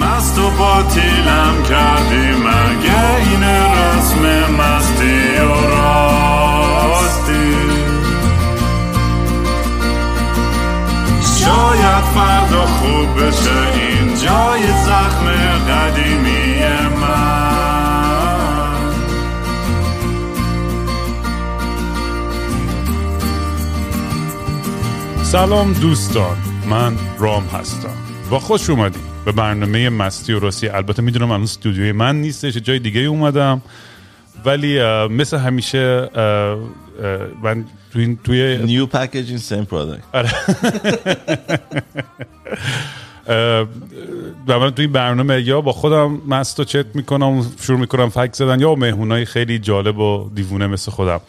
مست و باطیلم کردی مگه این رسم مستی و راستی؟ شاید فردا خوب بشه این جای زخم قدیمی من. سلام دوستان من رام هستم. و خوش اومدیم به برنامه مستی و راستی. البته می‌دونم الان استودیوی من نیستش جای دیگه اومدم. ولی مثل همیشه من توی, توی نیو product. اه، و من توی این برنامه یا با خودم مست و چت می‌کنم شروع می‌کنم فکر زدن یا با مهمونای خیلی جالب و دیوونه مثل خودم.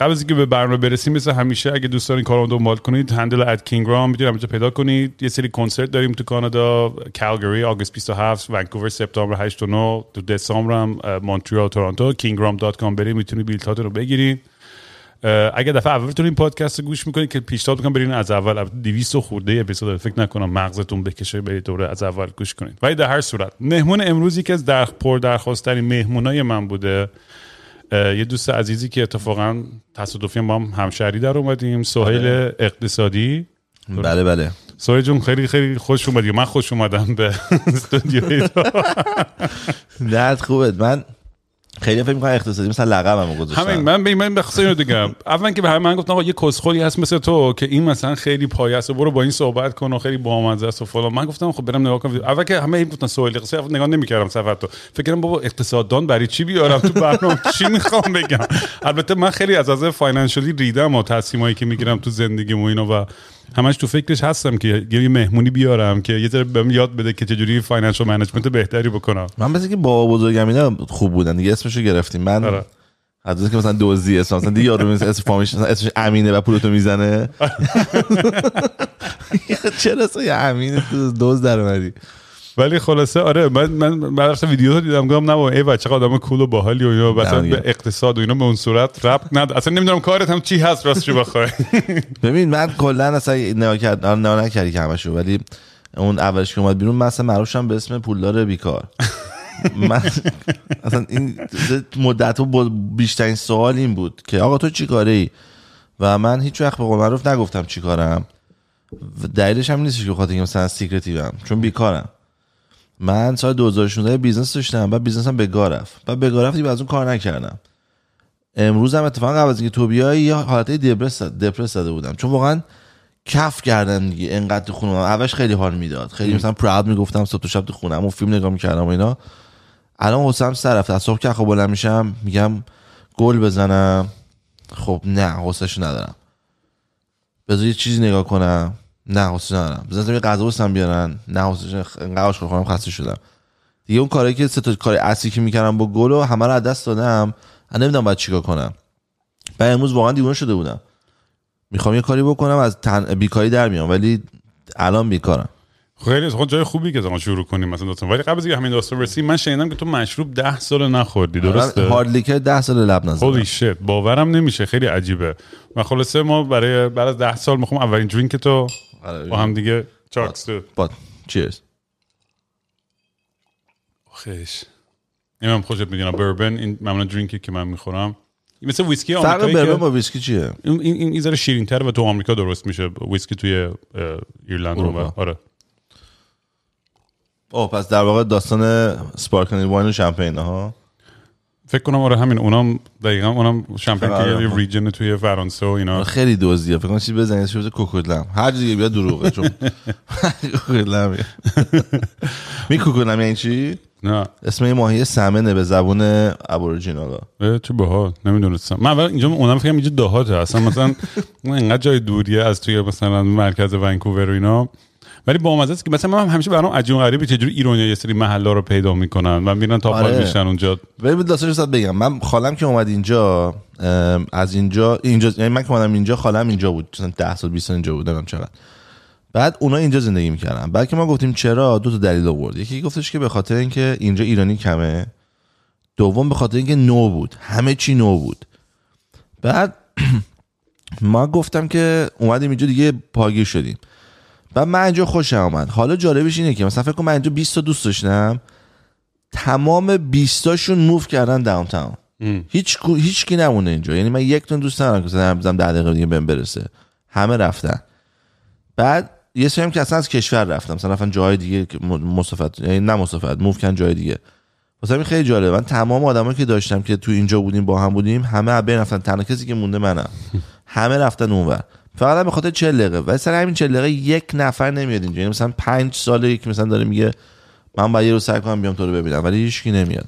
قبل از اینکه به برنامه برسیم مثل همیشه اگه دوست دارین کارو دنبال کنید هندل ات کینگرام می‌تونید همینجا پیدا کنید. یه سری کنسرت داریم تو کانادا کالگری آگوست 27 ونکوور سپتامبر 8 و 9 تو دسامبر هم مونترال تورنتو kingrom.com برید می‌تونید بیلتاتون رو بگیرید. اگه دفعه اولتون این پادکست رو گوش می‌کنید که پیشنهاد می‌کنم برین از اول. البته 200 و خورده اپیزود فکر نکنم مغزتون بکشه برید دوره از اول گوش کنید. ولی در هر صورت مهمون امروزی که از در پر درخواستترین مهمونای من بوده. یه دوست عزیزی که اتفاقا تصادفی با هم همشهری در اومدیم سهیل اقتصادی. بله بله. سهیل جون خیلی خیلی خوش اومدی. من خوش اومدم به استودیوی تو. درد خوبه. من خیلی فکر می‌کنم اقتصادی مثلا لقبمو گذاشتم همین من به من بخصوص اینو دیگم اول که به همه من گفتن آقا یه کسخلی هست مثل تو که این مثلا خیلی و برو با این صحبت کن و خیلی بامزه است و فلان. من گفتم خب برم نگاه کنم. اول که همه این گفتن سوال اقتصادی نگاه نمی‌کردم سفر تو. فکر کردم بابا اقتصاددان برای چی بیارم؟ تو برنامه چی می‌خوام بگم؟ البته من خیلی از از financially ریدم و تصمیمایی که می‌گیرم تو زندگیم و اینا و همش تو فکرش هستم که یه مهمونی بیارم که یه ذره بهم یاد بده که چجوری financial management بهتری بکنم. من مثل که بابا بزرگم اینا خوب بودن دیگه اسمشو گرفتیم. من آره. از اینکه مثلا دوزی اسم مثلا دیگه یارو مثلا اسم فامیلش مثلا اسمش امینه و پولتو می‌زنه. چرا اصلا یه امینه تو دوز در اومدی؟ ولی خلاصه آره من من رفتم ویدیو رو دیدم گفتم نه ای بچه آدم کول و باحالی و اینا مثلا. به اقتصاد و اینا به اون صورت ربط ند اصلا نمی‌دونم کارت هم چی هست راستش بخوای. ببین من کلا اصلا نگاه کرد نگاه نکردی که همشو ولی اون اولش که اومد بیرون من اصلا معروفشم به اسم پولدار بیکار. من اصلا این مدت با بیشترین سوال این بود که آقا تو چی کاره ای و من هیچ وقت به قول معروف نگفتم چی کارم. و دلیلش هم نیستش که اینکه مثلا سیکرتیوم چون بیکارم. من سال 2016 business داشتم بعد business م به رفت. بعد به گا رفت از اون کار نکردم. امروز هم اتفاقا قبل از اینکه تو بیای یه حالت depressed depressed زده بودم. چون واقعا کف کردم دیگه انقدر تو خونم اولش خیلی حال می‌داد. خیلی مثلا proud می‌گفتم صبح تا شب تو خونم و فیلم نگاه می‌کردم و اینا. الان حوصله‌ام سر رفته از صبح که خب بلند میشم میگم گل بزنم. خب نه حوصله‌شو ندارم. بذار یه چیزی نگاه کنم. نه حوصله ندارم. بذار یه غذا واسم بیارن. نه حوصله انقدر خورم خسته شدم. دیگه اون کاری که سه تا کار اصلی که می‌کردم با گل و همه رو از دست دادم. من نمی‌دونم باید چیکار کنم. بعد امروز واقعا دیوونه شده بودم. می‌خوام یه کاری بکنم از تن... بیکاری در میام ولی الان بیکارم. خیلی خود جای خوبی که زمان شروع کنیم مثلا داستان ولی قبل از اینکه همین داستان برسیم من شنیدم که تو مشروب ده سال نخوردی درسته؟ من هارد لیکر ده سال لب نزدم هولی شت باورم نمیشه خیلی عجیبه. و خلاصه ما برای بعد از ده سال می‌خوام اولین درینک تو آره. با هم دیگه چاکس تو. با چیرز خیش. این من خوشت می‌دونم. بربن این معمولا درینکی که من می‌خورم. مثل ویسکی فرق آمریکایی بربن که با ویسکی چیه؟ این این این ذره شیرین‌تر و تو آمریکا درست میشه. ویسکی توی ایرلند. رو آره. اوه پس در واقع داستان سپارکلینگ واین و شمپین ها فکر کنم آره همین اونم دقیقا اونم شمپین که. یه ریجن توی فرانسه و اینا. خیلی دوزیه فکر کنم چیزی بزنید شده کوکودلم هر که بیاد دروغه چون کوکودلم می کوکودلم یعنی چی؟ نه. اسم این ماهی سمنه به زبون ابوریجینالا چه باحال. نمی‌دونستم. من اول اینجا اونم فکرم اینجا دهاته. اصلا مثلا اون انقدر جای دوریه از توی مثلا مرکز ونکوور و اینا. ولی با است که مثلا من همیشه برام عجیب غریبه چجوری ایرانی یه سری محلا رو پیدا می‌کنن و میرن تا آره. میشن اونجا. به داستانش صد بگم. من خالم که اومد اینجا از اینجا اینجا یعنی من که اومدم اینجا خالم اینجا بود. مثلا 10 سال 20 سال اینجا بود نمی‌دونم چقدر. بعد اونا اینجا زندگی می‌کردن. بعد که ما گفتیم چرا دو تا دلیل آورد. یکی گفتش که به خاطر اینکه اینجا ایرانی کمه. دوم به خاطر اینکه نو بود. همه چی نو بود. بعد ما گفتم که اومدیم اینجا دیگه پاگیر شدیم. بعد من اینجا خوشم آمد حالا جالبش اینه که مثلا فکر کنم من اینجا 20 تا دوست داشتم. تمام 20 تاشون موو کردن داون تاون هیچ کو- هیچ کی نمونه اینجا. یعنی من یک تون دوست ندارم که مثلا بزنم 10 دقیقه دیگه بهم برسه. همه رفتن. بعد یه سری هم که اصلا از کشور رفتم. مثلا رفتن جای دیگه مسافت یعنی نه مسافت موو کردن جای دیگه. واسه همین خیلی جالبه. من تمام آدمایی که داشتم که تو اینجا بودیم با هم بودیم همه بین رفتن. تنها کسی که مونده منم. همه رفتن اونور. فقط به خاطر 40 دقیقه. و سر همین 40 دقیقه یک نفر نمیاد اینجا. یعنی مثلا 5 ساله که مثلا داره میگه من باید یه روز سعی کنم بیام تو رو ببینم ولی هیچکی نمیاد.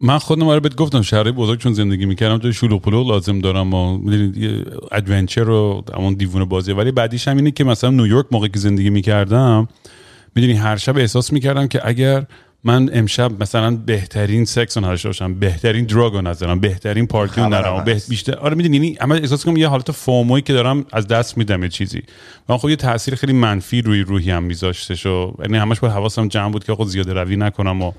من خودم آره بهت گفتم شهرهای بزرگ چون زندگی می‌کردم تو شلوغ پلوغ لازم دارم و adventure و همون دیوونه بازی. ولی بعدیش هم اینه که مثلا نیویورک موقعی که زندگی می‌کردم می‌دونی هر شب احساس می‌کردم که اگر من امشب مثلا بهترین سکس رو نداشته باشم بهترین drug رو نزنم بهترین party رو نرم بیشتر آره می‌دونی یعنی اما احساس کنم یه حالت FOMO یی که دارم از دست میدم یه چیزی. و خب یه تاثیر خیلی منفی روی روحی هم میذاشتش و یعنی همش باید حواسم جمع بود که خود زیاده روی نکنم و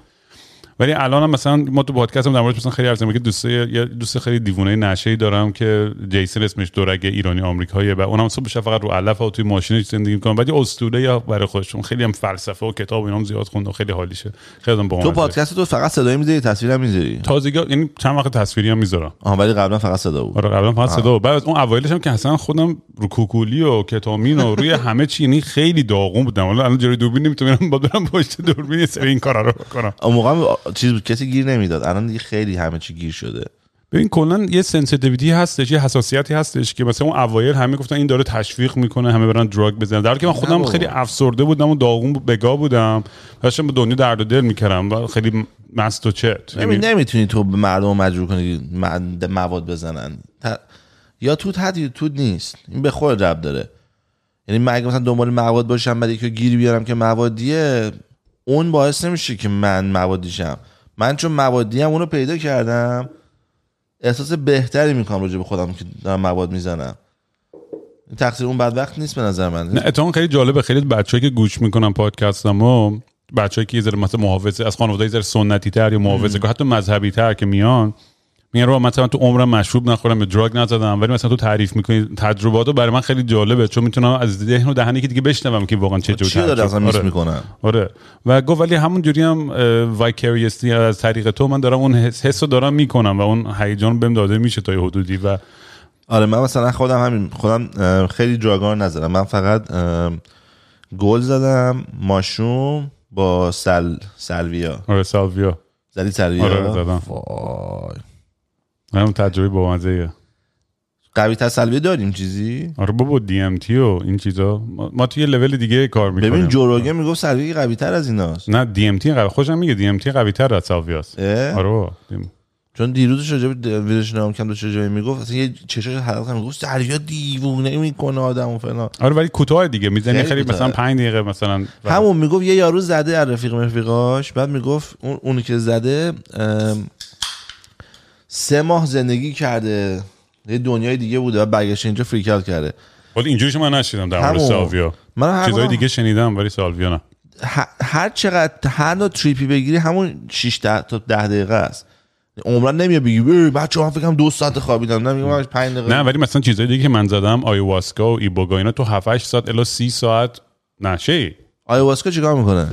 ولی الان هم مثلا ما تو پادکست هم در موردش مثلا خیلی زدیم که دوست یه دوست خیلی دیوونه نشه دارم که جیسن اسمش دورگ ایرانی آمریکاییه و اونم صبح شب فقط رو علف و توی ماشینش زندگی می‌کنه. بعد اسطوره یا برای خودشون. خیلی هم فلسفه و کتاب و اینا هم زیاد خونده و خیلی حالیشه. خیلی هم تو پادکست تو فقط صدای می‌ذاری تصویرم می‌ذاری؟ تازگی یعنی چند وقت تصویری هم می‌ذارم. آها ولی قبلا فقط صدا بود. آره قبلا فقط صدا بود. بعد اون اوایلش هم که اصلا خودم رو کوکولی و کتامین و روی همه چی یعنی خیلی داغون بودم. حالا الان جلوی دوربین نمی‌تونم با برم پشت دوربین سری این کارا رو بکنم. اون موقع هم چیز بود کسی گیر نمی‌داد. الان دیگه خیلی همه چی گیر شده. ببین کلا یه sensitivity هستش یه حساسیتی هستش که مثلا اون اوایل همه گفتن این داره تشویق می‌کنه همه برن drug بزنن. در حالی که من خودم. خیلی افسرده بودم و داغون بگا بودم. داشتم به دنیا درد و دل می‌کردم و خیلی مست و چت. نمی نمی‌تونی تو به مردم مجبور کنی مواد بزنن. ت- یا توت هست یا توت نیست. این به خود ربط داره. یعنی من اگه مثلا دنبال مواد باشم بعد یکی گیر بیارم که موادیه اون باعث نمیشه که من موادیشم. من چون موادیم اونو پیدا کردم احساس بهتری می‌کنم راجع به خودم که دارم مواد می‌زنم. تقصیر اون بدبخت نیست به نظر من. نه اتفاقا خیلی جالبه. خیلی بچه‌ای که گوش می‌کنن پادکستمو بچه‌ای که یه ذره مثلا محافظه از خانواده یه ذره سنتی تر یا محافظه که حتی مذهبی تر که میان میگن رو مثلا تو عمرم مشروب نخورم به دراگ نزدم ولی مثلا تو تعریف می‌کنی تجرباتو برای من خیلی جالبه چون می‌تونم از ذهن و دهن یکی دیگه بشنوم که واقعا چه جور چی داره اصلا آره. می‌کنم آره. و گفت ولی همون جوری هم وایکریستی از طریق تو من دارم اون حس حس رو دارم می‌کنم و اون هیجان بهم داده میشه تا یه حدودی و آره من مثلا خودم همین خودم خیلی دراگار نزدم. من فقط گل زدم ماشروم با سل سلویا. آره سالویا زدی سلویا؟ آره، زدم. وای. همون تجربه با مزه قوی تر سلویا داریم چیزی؟ آره بابا دی ام تی و این چیزا. ما, توی یه لول دیگه کار می‌کنیم. ببین جوروگه می‌گفت سلویا قوی تر از ایناست. نه دی ام تی قوی خوشم میگه دی ام تی قوی تر از سالویاست اه؟ آره بابا چون دیروزش راجع به ویدیوش نام کم دو جایی می‌گفت اصلا یه چشاش حلقه می‌گفت سلویا دیوونه می‌کنه آدم و فلان. آره ولی کوتاه دیگه. می‌زنی خیلی خیلی. مثلا 5 دقیقه مثلا. همون می‌گفت یه یارو زده از رفیق رفیقاش بعد می‌گفت اون اونی که زده سه ماه زندگی کرده. یه دنیای دیگه بوده و برگشت اینجا freak out کرده. ولی اینجوریش من نشنیدم در مورد. سالویا. من چیزای دیگه شنیدم ولی سالویا نه. هر چقدر هر نوع تریپی بگیری همون 6 تا 10 دقیقه است. عمرن نمیاد بگی بچه من فکرم دو ساعت خوابیدم نه میگم 5 دقیقه. نه ولی مثلا چیزای دیگه که من زدم آیواسکا و ایبوگا اینا تو 7 8 ساعت الا 30 ساعت نشه آیواسکا چیکار می‌کنه؟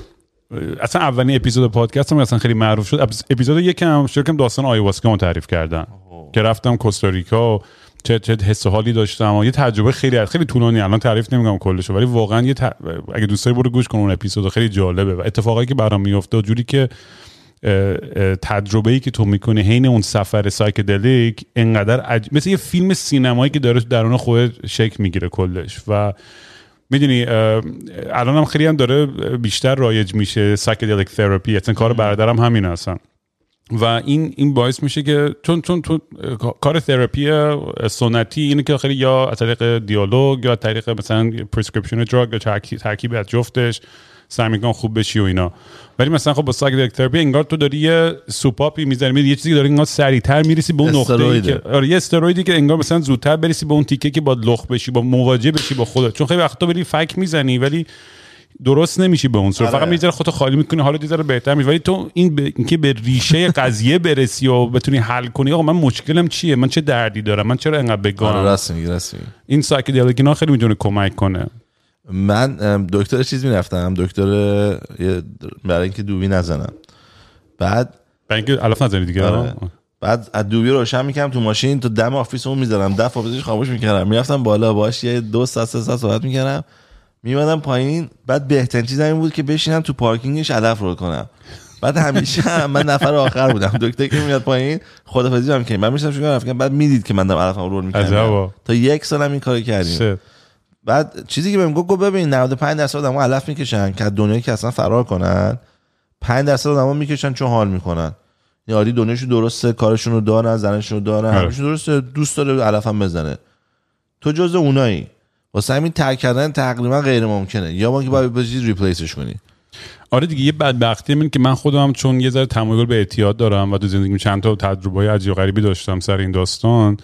اصلا اولین اپیزود پادکست هم اصلا خیلی معروف شد. اپیز- اپیزود یکم شرکم داستان آیواسکا رو تعریف کردن. که رفتم کوستاریکا و چه چه حس حالی داشتم و یه تجربه خیلی خیلی طولانی الان تعریف نمی‌کنم کلشو ولی واقعا یه ت... اگه دوست داری برو گوش کن اون اپیزود خیلی جالبه و اتفاقایی که برام میفته و جوری که تجربه ای که تو می‌کنی حین اون سفر psychedelic انقدر عج... مثل یه فیلم سینمایی که داره درون خود شکل می‌گیره کلش و می‌دونی الان هم خیلی هم داره بیشتر رایج میشه psychedelic therapy اصلا کار برادرم همین هستن. و این این باعث میشه که چون چون تو کار تراپی سنتی اینه که خیلی یا از طریق دیالوگ یا از طریق مثلا prescription drug یا ترکیب ترکیب از جفتش سعی می‌کنم خوب بشی و اینا. ولی مثلا خب با psychedelic therapy انگار تو داری یه سوپاپی می‌زنی. یه چیزی داری انگار سریعتر می‌رسی به اون نقطه که آره یه استرویدی که انگار مثلا زودتر برسی به اون تیکه که با لخت بشی با مواجه بشی با خودت. چون خیلی وقتا بری فک می‌زنی ولی درست نمیشی به اون سر فقط می‌ذاره خودت خالی می‌کنی حالا دیگه بهتر میشه ولی تو این به اینکه به ریشه قضیه برسی و بتونی حل کنی آقا من مشکلم چیه؟ من چه دردی دارم؟ من چرا انقدر بگم راست میگی راست میگی. این psychedelic اینا خیلی می‌تونه کمک کنه. من دکتر چیز می‌رفتم. دکتر برای اینکه doobie نزنم. بعد برای اینکه علف نزنی دیگه. آره. بعد از doobie روشن می‌کردم تو ماشین. تو دم office اون می‌ذارم دم office ش خاموش می‌کردم. می‌رفتم بالا. باش یه دو ساعت سه ساعت صحبت می‌کردم. میمدم پایین. بعد بهترین چیز این بود که بشینم تو پارکینگش علف roll کنم. بعد همیشه هم من نفر آخر بودم. دکتر که میاد پایین خدافظی هم کنیم بعد میشم رفتم بعد می‌دید که من دارم علفم roll عجبا. تا یک سالم این کارو کردیم. بعد چیزی که بهم گفت گفت ببین 95 درصد آدم‌ها علف می‌کشن که از دنیایی که اصلا فرار کنن. 5 درصد آدم‌ها می‌کشن چون حال می‌کنن. یاری دنیاشون درسته کارشون رو دارن زنشون رو دارن آره. همشون درسته دوست داره علف هم بزنه. تو جز اونایی. واسه همین ترک کردن تقریبا غیر ممکنه. یا ما که باید به چیز ریپلیسش کنی آره دیگه یه بدبختی من که من خودم چون یه ذره تمایل به اعتیاد دارم و تو زندگیم چند تا تجربه عجیب و غریبی داشتم سر این داستان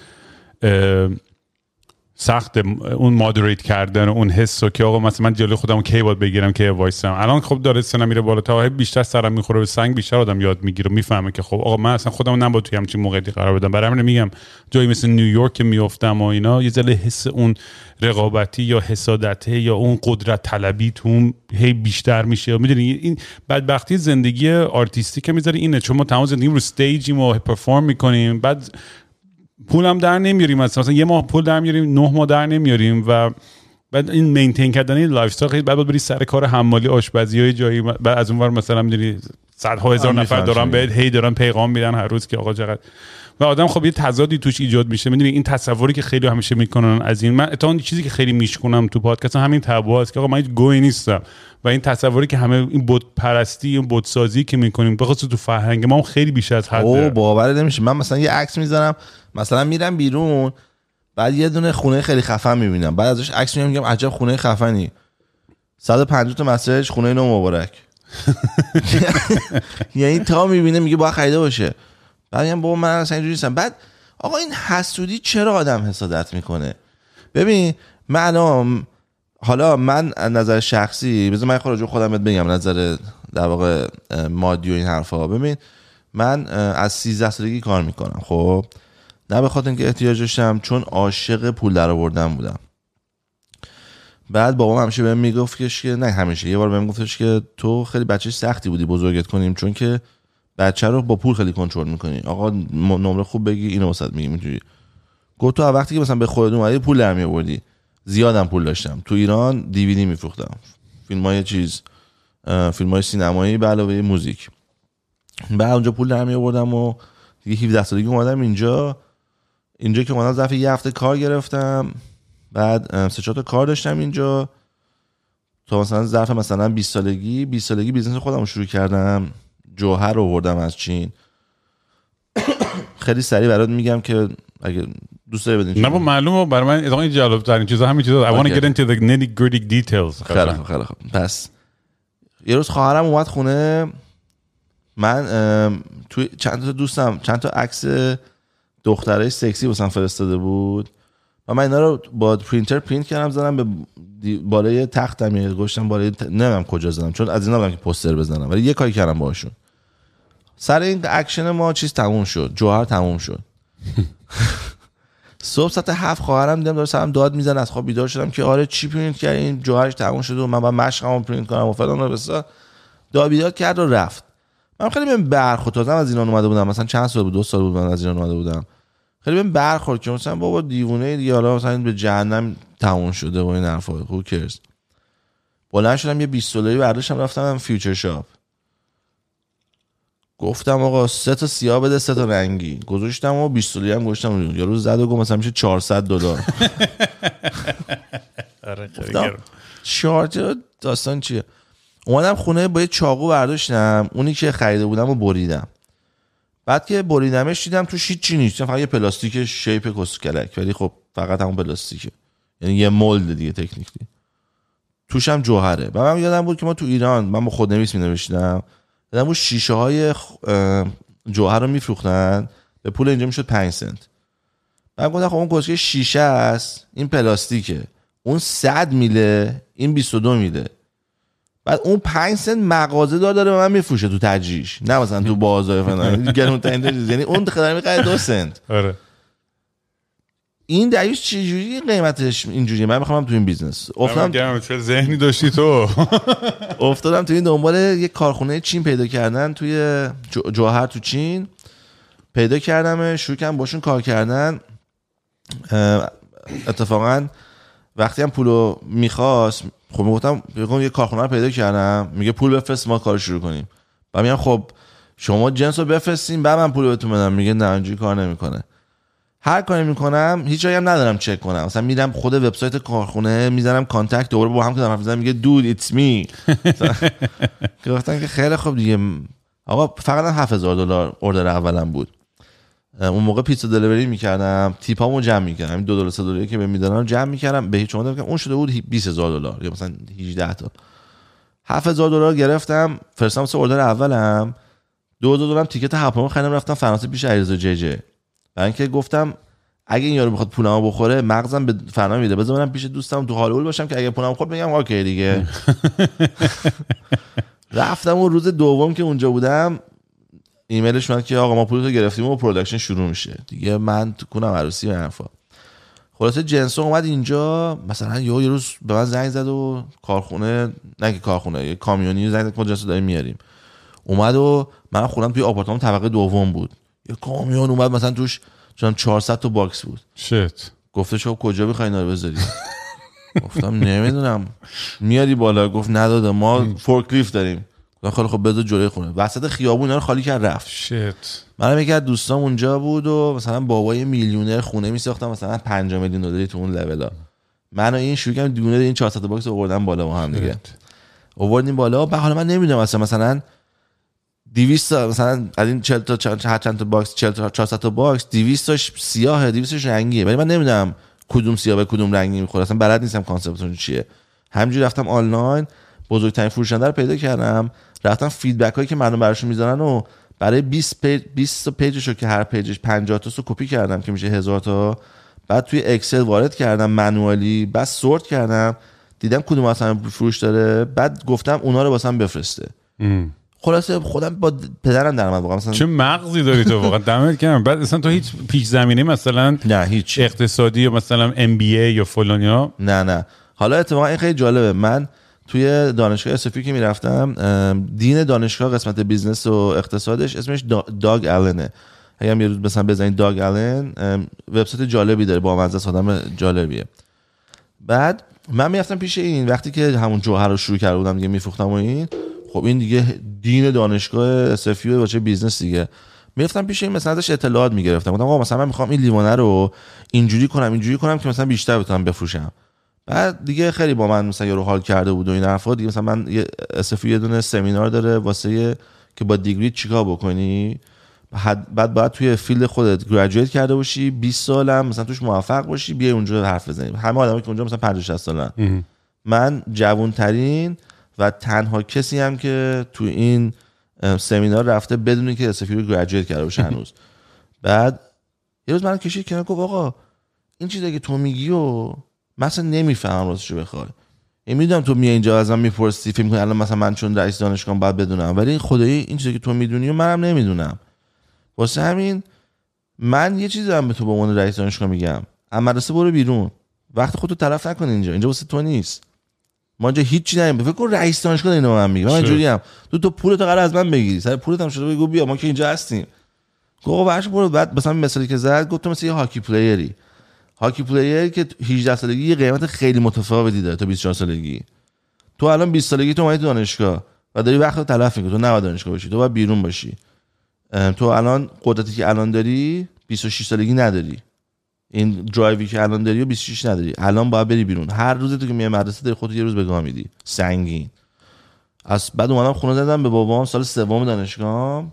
سخت اون مادریت کردن اون حس و که آقا مثلا من جلوی خودم کی باید بگیرم کی وایسم. الان خب داره سنم میره بالاتر هی بیشتر سرم می‌خوره به سنگ بیشتر آدم یاد می‌گیره می‌فهمه که خب آقا من اصلا خودم نباید توی همچین موقعیتی قرار بدم. برای همین میگم جایی مثل نیویورک که میافتم و اینا یه ذره حس اون رقابتی یا حسادته یا اون قدرت طلبی تو هی بیشتر میشه. می‌دونی این بدبختی زندگی آرتیستی که می‌ذاره اینه. چون ما تمام زندگی رو استیجیم و پرفورم می‌کنیم. بعد پولم در نمیاریم مثلا مثلا یه ماه پول در میاریم نه ماه در نمیاریم و بعد این maintain کردن این lifestyle خیلی بعد بری سر کار حمالی آشپزی های جایی بعد از اونور مثلا می‌دونی صدها هزار نفر دارن بهت هی دارن پیغام میدن هر روز که آقا چقدر. و آدم خب یه تضادی توش ایجاد میشه. می‌دونی این تصوری که خیلی همیشه می‌کنن از این. من اتفاقا چیزی که خیلی میشکنم تو پادکست همین تابو است که آقا من هیچ گهی نیستم. و این تصوری که همه این بت پرستی این بت سازی که می‌کنیم بخاطر تو فرهنگ ما خیلی بیش از حد او باور نمیشه. من مثلا یه عکس می‌ذارم. مثلا میرم بیرون بعد یه دونه خونه خیلی خفن می‌بینم. بعد ازش عکس میگم میگم عجب خونه خفنی. 150 تا مسیج خونه نو مبارک. یعنی تا می‌بینه میگه باید خریده باشه. بعد میگم بابا من اصلا اینجوری نیستم. بعد آقا این حسودی چرا آدم حسادت می‌کنه؟ ببین من حالا من از نظر شخصی بذار من خود خودم بهت بگم نظر در واقع مادی و این حرفا. ببین من از 13 سالگی کار می‌کنم خب؟ نه به خاطر اینکه احتیاج داشتم چون عاشق پول در آوردن بودم. بعد بابام همیشه بهم میگفتش که نه همیشه یه بار بهم گفتش که تو خیلی بچه سختی بودی بزرگت کنیم چون که بچه رو با پول خیلی کنترل می‌کنی. آقا نمره خوب بگی اینو واسط میگیم اینجوری. گفت تو وقتی که مثلا به خودت اومدی پول در میآوردی. زیادم پول داشتم. تو ایران دیویدی میفروختم. فیلم های چیز فیلم های سینمایی به علاوه موزیک. بعد اونجا پول در می آوردم و دیگه 17 سالگی اومدم اینجا. اینجا که اومدم ظرف یه هفته کار گرفتم بعد سه چهار تا کار داشتم اینجا. تا مثلا ظرف مثلا 20 سالگی 20 سالگی business خودم رو شروع کردم. جوهر رو آوردم از چین. خیلی سریع برات میگم که اگه دوست داری بدین نه با معلومه برای من اتفاقا جالب ترین چیزا همین چیزا. I want to get into the nitty gritty details. خیلی خوب خیلی خوب. پس یه روز خواهرم اومد خونه. من توی چند تا دوستم چند تا عکس دخترای سکسی واسم فرستاده بود. و من اینا رو با پرینتر پرینت کردم زدم به بالای تختم یه گوشتم بالای ت... نمی‌دونم کجا زدم چون از اینا بودم که پوستر بزنم ولی یه کاری کردم باهاشون. سر این اکشن ما چیز تموم شد جوهر تموم شد. صبح ساعت هفت خواهرم دیدم داره سرم داد می‌زنه از خواب بیدار شدم که آره چی پرینت کردی این جوهرش تموم شده و من باید مشقمو پرینت کنم و فلان و بسار. داد بیداد کرد و رفت. من خیلی بهم برخورد از ایران اومده بودم مثلا چند سال بود دو سال بود من از ایران اومده بودم. خیلی بهم برخورد که مثلا بابا دیوونه دیگه حالا مثلا به جهنم تموم شده و این حرفا. Cares بلند شدم یه 20 دلاری برداشتم رفتم فیوچر شاپ گفتم آقا سه تا سیاه بده سه تا رنگی. گذاشتم و 20 دلاری هم گذاشتم یارو زد و گفت مثلا میشه 400 دلار. گفتم چارجر داستان چیه؟ اومدم خونه با یه چاقو برداشتم. اونی که خریده بودم و بریدم. بعد که بریدمش دیدم توش هیچ نیست. فقط یه پلاستیک شیپ کسکلک ولی خب فقط همون پلاستیکه. یعنی یه مولد دیگه تکنیکلی. توش هم جوهره. و من یادم بود که ما تو ایران من با خودنویس می نوشتم یادم بود شیشه های جوهر رو میفروختن. به پول اینجا می‌شد 5 سنت. من گفتم خب اون کسکش شیشه است این پلاستیکه. اون 100 میله این 22 میله. بعد اون 5 سنت مغازه دار داره به من میفروشه تو تجریش. نه مثلا تو بازار فلان. گرونترین چیز. یعنی اون خدمت می‌خره 2 سنت. آره. این دیوث چجوری قیمتش اینجوریه؟ من می‌خوام تو این business. افتادم چه ذهنی داشتی تو؟ افتادم تو این دنبال یه کارخونه چین پیدا کردن توی جو- جوهر تو چین. پیدا کردم شروع کردم باشون کار کردن. اتفاقا وقتی هم پولو می‌خواست خب می‌گفتم بگم یه کارخونه رو پیدا کردم. میگه پول بفرست ما کار شروع کنیم. و میگم خب شما جنس رو بفرستین بعد من پول بهتون بدم. میگه نه اینجوری کار نمی‌کنه. هر کاری می‌کنم هیچ جایی هم ندارم چک کنم. مثلا میرم خود وبسایت کارخونه می‌زنم contact دوباره با هم که دارم حرف می‌زنم میگه dude it's me گفتن که خیلی خوب دیگه. آقا فقط 7000 دلار اوردر اولم بود. اون موقع پیتزا دلیوری می‌کردم تیپامو جمع می‌کردم. دو دلار سه دلاری که به می‌دادن جمع می‌کردم. به هیچ شما اون شده بود 20000 دلار یا مثلا 18 تا. 7000 دلار گرفتم. فرستم واسه اوردر اولم. دو دو دلارم تیکت هواپیما خریدم رفتم فرانسه پیش علیرضا جی جی. برای اینکه گفتم اگه این یارو بخواد پولمو بخوره مغزم به فنا میده. بذار برم پیش دوستم تو هالیوود باشم که اگه پولم خورد بگم اوکی دیگه. رفتم اون روز دوم که اونجا بودم. ایمیلش اومد که آقا ما پولتو گرفتیم و production شروع میشه. دیگه من تو کونم عروسی و حرفا. خلاصه جنسمون اومد اینجا مثلا یه یه روز به من زنگ زد و کارخونه نه که کارخونه یه کامیونی زنگ زد که ما جنسو داریم میاریم. اومد و من خودم توی آپارتمان طبقه دوم بود. یه کامیون اومد مثلا توش چون 400 تا box بود. shit. گفته شو کجا می‌خوای اینا رو بذاری؟ گفتم نمی‌دونم. میاری بالا؟ گفت نه dude. ما forklift داریم. گفتم خیلی خب بذار جلوی خونه. وسط خیابون رو خالی کرد رفت. shit. منم یکی از دوستام اونجا بود و مثلا بابای میلیونر خونه میساختم مثلا 5 میلیون دلاری تو اون لولا من و این کردیم دیونه این 400 box آوردن بالا با هم دیگه. آوردیم بالا. و حالا من نمی‌دونم مثلا مثلا 200 تا مثلا از این 40 تا چند تا box 40 تا 400 تا box 200 تاش سیاهه 200 تاش رنگیه. ولی من نمی‌دونم کدوم سیاه به کدوم رنگی می‌خوره. اصلا بلد نیستم concept شون چیه. همینجوری رفتم آنلاین. بزرگترین فروشنده رو پیدا کردم. رفتم feedback هایی که مردم براشون می‌ذارن و برای 20 page 20 تا page شو که هر page ش 50 تا کپی کردم که میشه هزار تا بعد توی Excel وارد کردم manually بعد sort کردم دیدم کدوم اصلا فروش داره بعد گفتم اونا رو واسم بفرسته. خلاصه خودم با پدرم در واقعا. مثلا چه مغزی داری تو واقعا؟ دمت گرم. بعد اصلا تو هیچ پیش زمینه مثلا نه هیچ. اقتصادی یا مثلا MBA یا فلانیا نه نه. حالا اتفاقا این خیلی جالبه. من توی دانشگاه SFU که می‌رفتم dean دانشگاه قسمت business و اقتصادش اسمش دا- داگ آلنه اگه هم یه روز مثلا بزنید داگ آلن وبسایت جالبی داره بامزه آدم جالبیه. بعد من می‌رفتم پیش این وقتی که همون جوهر رو شروع کرده بودم دیگه میفروختم و این خب این دیگه dean دانشگاه SFU چه business دیگه. می‌رفتم پیش این مثلا ازش اطلاعات می‌گرفتم. گفتم آقا مثلا من می‌خوام این لیوانه رو اینجوری کنم اینجوری کنم که مثلا بیشتر بتونم بفروشم. بعد دیگه خیلی با من مثلا یارو حال کرده بود و این حرفا دیگه مثلا من یه SFU یه دونه سمینار داره واسه که با degree چیکار بکنی؟ حد- بعد باید توی field خودت graduate کرده باشی 20 سالم مثلا توش موفق باشی بیای اونجا حرف بزنیم همه آدمایی که اونجا مثلا 50 60 سالن. من جوان ترین و تنها کسی هم که تو این سمینار رفته بدونی که اسفی رو گریجویت کرده باشه هنوز. بعد یه روز من کشید کنار گفت آقا این چیزی که تو میگی و مثلا نمی‌فهمم راستشو بخوای. این می‌دونم تو میای اینجا از من می‌پرسی فکر می‌کنی الان مثلا من چون رئیس دانشگاه باید بدونم. ولی خدایی این چیزی که تو می‌دونی و منم نمی‌دونم. واسه همین من یه چیزی دارم به تو به عنوان رئیس دانشگاه میگم. از مدرسه برو بیرون. وقت خودتو تلف نکن اینجا. اینجا واسه تو نیست. ما اینجا هیچی نداریم فکر کن رئیس دانشگاه اینو من میگه. من؟ اینجوری ام تو تو پولتو قرار از من بگیری. سر پولت هم شده بگو بیا ما که اینجا هستیم. گفت برش برو. بعد مثلا مثالی که زد گفت تو مثل یه hockey player ی. hockey player که 18 سالگی یه قیمت خیلی متفاوتی داره تا 24 سالگی. تو الان 20 سالگی تو اومدی دانشگاه و داری وقت تلف می‌کنی. تو نباید دانشگاه باشی تو باید بیرون باشی. تو الان قدرتی که الان داری 26 سالگی نداری. این درایوی که الان داری و 26 نداری. الان باید بری بیرون. هر روز تو که میای مدرسه داری خودت یه روز بگاه میدی. سنگین. از بعد اومدم خونه زدم به بابام سال سوم دانشگاه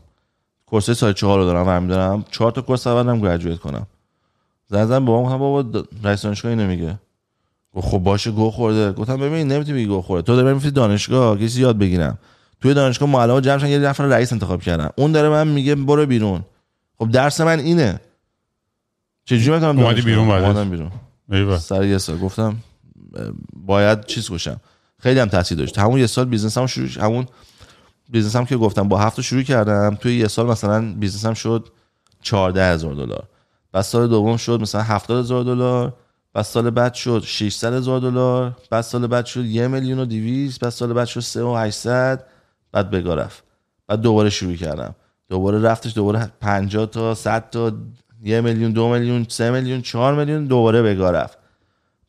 کورس سال چهار رو دارم برمی دارم چهار تا کورس اولم گریجویت کنم. زدم بابام گفتم بابا رئیس دانشگاه اینو میگه. گفت خب باشه گو خورده. گفتم ببین نمی‌تونی بگی گو خورده. تو داری میفتی دانشگاه کسی یاد بگیرم. توی دانشگاه معلم جمع شدن یه نفر رئیس انتخاب کردن. اون داره من میگه برو بیرون. خب درس من اینه. چجوری می‌تونم اومدی بیرون؟ اومدم بیرون. ایوه. سر یه سال. گفتم باید چیز کشم. خیلی هم تاثیر داشت. همون یه سال business م شروع همون business م که گفتم با هفت شروع کردم. توی یه سال مثلا business م شد 14 هزار دلار. بعد سال دوم شد مثلا 70 هزار دلار بعد سال بعد شد 600 هزار دلار بعد سال بعد شد یه میلیون و 200 بعد سال بعد شد 3 و 800 بعد بگا رفت. بعد دوباره شروع کردم. دوباره رفتش دوباره 50 تا 100 تا یه میلیون دو میلیون سه میلیون چهار میلیون دوباره بگا رفت.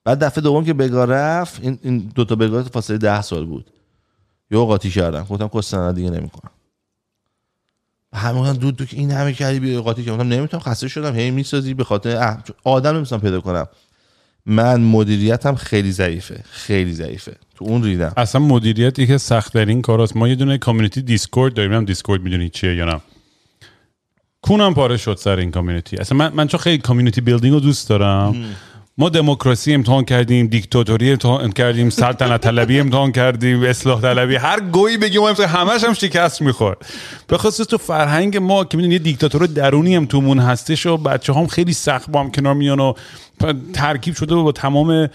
بعد دفعه دوم که بگا رفت این, این دو تا بگا فاصله 10 سال بود. یه قاطی کردم. گفتم کس دیگه نمی‌کنم همون دود دو که این همه کردی بیا قاطی کردم نمی‌تونم خسته شدم هی می‌سازی به خاطر آدم نمی‌تونم پیدا کنم. من مدیریتم خیلی ضعیفه خیلی ضعیفه. تو اون ریدم. اصلا مدیریت یکی سخت در این کاراست ما یه دونه community Discord داریم هم Discord می‌دونی چیه یا نه. کونم پاره شد سر این community اصلا من, من چون خیلی community building رو دوست دارم. ما دموکراسی امتحان کردیم دیکتاتوری امتحان کردیم سلطنت طلبی امتحان کردیم اصلاح طلبی هر گهی بگیم ما همش هم شکست می‌خورد. به خصوص تو فرهنگ ما که می‌دونی یه دیکتاتور درونی هم تومون هستش و بچه هم خیلی سخت با هم کنار میان و ترکیب شده با تمام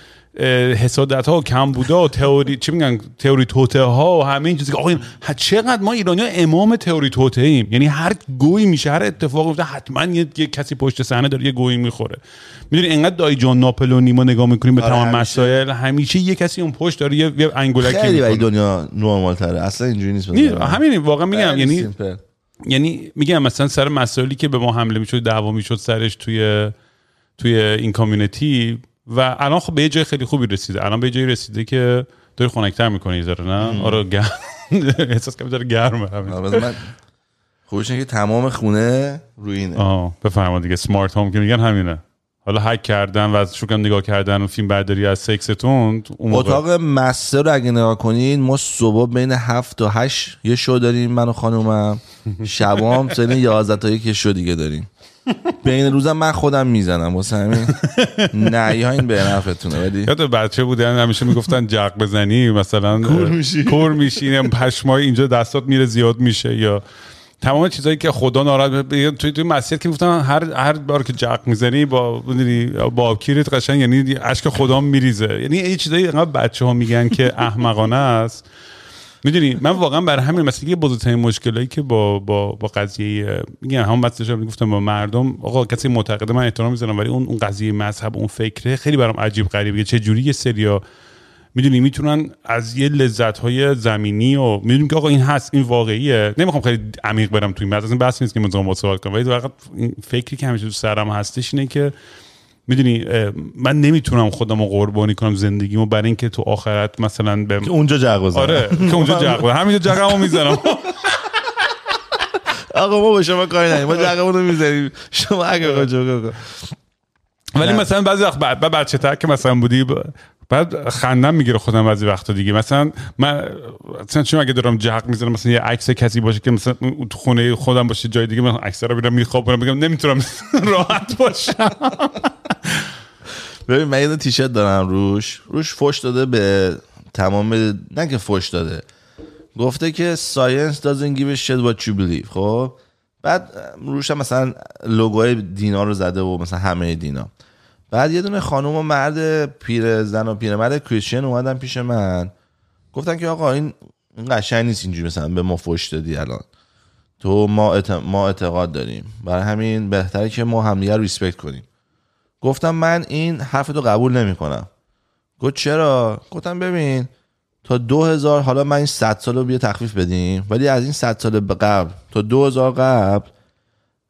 حسادت ها و کم بوده و تئوری چی میگن؟ تئوری توته ها و همه این چیزا که آقا چقدر ما ایرانی ها امام تئوری توته ایم یعنی هر گویی میشه هر اتفاق میفته حتما یه, کسی پشت صحنه داره یه گویی می‌خوره. می‌دونی انقدر دای جان ناپلونی ما نگاه می‌کنیم به آره، تمام مسائل همیشه یه کسی اون پشت داره یه, یه انگولکی خیلی دنیا نرمال تره اصلا اینجوری نیست همین واقعا میگم یعنی یعنی میگم مثلا سر مسائلی که به ما حمله می‌شد دعوا می‌شد سرش توی توی این کامیونیتی و الان خب به یه جای خیلی خوبی رسیده. الان به یه جایی رسیده که داری خنک‌تر می‌کنه یه نه؟ آره گرم. احساس کنم داره گرمه من خوبش که تمام خونه روینه آه بفرما دیگه. سمارت هوم که میگن همینه. حالا هک کردن و از شوکم نگاه کردن و فیلم برداری از سکستون اتاق مسته رو اگه نگاه کنین ما صبح بین هفت تا هشت یه شو داریم من و خانومم. شبام سنین یازده تا یک شو دیگه داریم. بین روزم من خودم می‌زنم. واسه همین نه این به نفعتونه. ولی یاد بچه بودن همیشه می‌گفتن جق بزنی مثلا کور میشی. کور میشی پشمای اینجا دستات میره زیاد میشه یا تمام چیزایی که خدا ناراحت توی توی مسجد که گفتن هر هر بار که جق می‌زنی با با کیرت قشنگ یعنی اشک خدا میریزه. یعنی این چیزایی انقدر بچه ها میگن که احمقانه است. می‌دونی من واقعا بر همین مثلا یه بزرگترین مشکلایی که با با با قضیه میگن هم بحثش گفتم با مردم آقا کسی معتقده من احترام می‌ذارم ولی اون اون قضیه مذهب اون فکره خیلی برام عجیب غریبه. چه جوری یه سریا می‌دونی می‌تونن از یه لذت های زمینی و می‌دونیم که آقا این هست این واقعیه. نمی‌خوام خیلی عمیق برم توی این بحث بحث نیست که مزام سوال کنم. ولی واقعا فکری که همیشه تو سرم هستش اینه که می‌دونی من نمی‌تونم خودم رو قربانی کنم زندگیمو برای اینکه تو آخرت مثلا به اونجا جغ آره که اونجا جغ همینجا جغمو می‌زنم. آقا ما به شما کاری نداریم. ما جغمون رو می‌زنیم. شما اگه ولی مثلا بعضی وقت بعد بچه تر که مثلا بودی بعد خندم می‌گیره خودم بعضی وقتا دیگه. مثلا من مثلا چون اگه دارم جهق می‌زنم مثلا یه عکس کسی باشه که مثلا تو خونه خودم باشه جای دیگه من عکس رو میرم میخوابونم میگم نمی‌تونم راحت باشم. ببین من یه تیشرت دارم روش. روش فوش داده به تمام نه که فوش داده. گفته که ساینس doesn't give a shit what you believe خب؟ بعد روش هم مثلا لوگوی دینا رو زده و مثلا همه دینا. بعد یه دونه خانوم و مرد پیر زن و پیر مرد کریسچن اومدن پیش من. گفتن که آقا این قشنگ نیست اینجوری مثلا به ما فوش دادی الان. تو ما, ما اعتقاد داریم. برای همین بهتره که ما همدیگه ریسپکت کنیم. گفتم من این حرف تو قبول نمی کنم گفت چرا؟ گفتم ببین تا دو هزار حالا من این صد سال رو بیا تخفیف بدیم ولی از این صد سال به قبل تا دو هزار قبل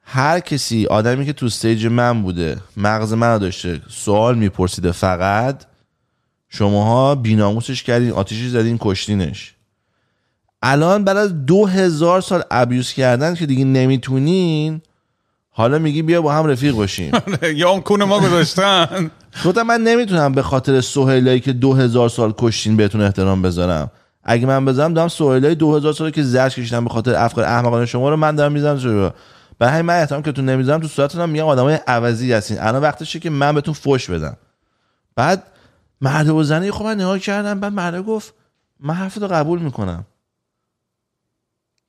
هر کسی آدمی که تو استیج من بوده مغز من داشته سوال میپرسیده فقط شماها بیناموسش کردین آتیشی زدین کشتینش. الان بعد از دو هزار سال ابیوز کردن که دیگه نمی‌تونین حالا میگی بیا با هم رفیق باشیم. یا اون کون ما گذاشتن. گفتم من نمی‌تونم به خاطر سهیلایی که دو هزار سال کشتین بهتون احترام بذارم. اگه من بذارم دارم سهیلای دو هزار سال که زرش کشیدن به خاطر افکار احمقانه شما رو من دارم می‌زنم برای همین من احترام که تو نمی‌ذارم تو صورتتون میگم آدمای عوضی هستین. الان وقتشه که من بهتون فوش بدم. بعد مرد و زنی خب من نگاه کردم بعد مرد گفت من حرفتو قبول می‌کنم.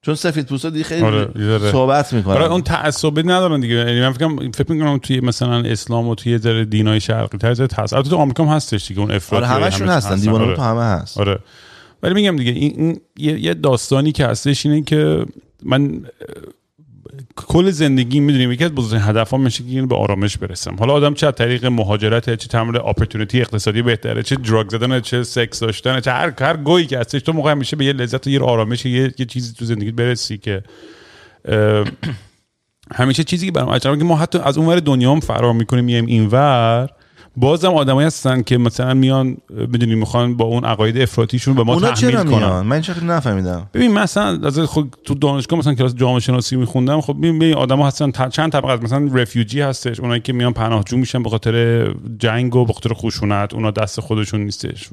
چون سفید پوستا دیگه خیلی آره، صحبت می‌کنن آره اون تعصبی ندارن دیگه. یعنی من فکر فکر می‌کنم توی مثلا اسلام و توی ذره دینای شرقی تر تعصب تو آمریکا هم هستش دیگه اون افراطی آره همشون هستن دیوانه آره. تو همه هست. آره. ولی میگم دیگه این, این یه داستانی که هستش اینه که من کل زندگی می‌دونیم یکی از بزرگترین هدفها میشه که به آرامش برسم حالا آدم چه طریق مهاجرت چه تمام اپورتونتی اقتصادی بهتره چه دراگ زدن چه سکس داشتن چه هر هر گویی که هستش تو موقع میشه به یه لذت و یه آرامش یه, یه چیزی تو زندگی برسی که همیشه چیزی که برام عجبه که ما حتی از اونور دنیا هم فرار می‌کنیم میایم اینور بازم آدمایی هستن که مثلا میان می‌دونی می‌خوان با اون عقاید افراطیشون به ما چرا تحمیل کنن. میان؟ من چیزی نفهمیدم. ببین مثلا از خود تو دانشگاه مثلا کلاس جامعه شناسی میخوندم خب ببین ببین آدما هستن چند طبقه هست. مثلا رفیوجی هستش اونایی که میان پناهجو میشن به خاطر جنگ و به خاطر خشونت اونا دست خودشون نیستش.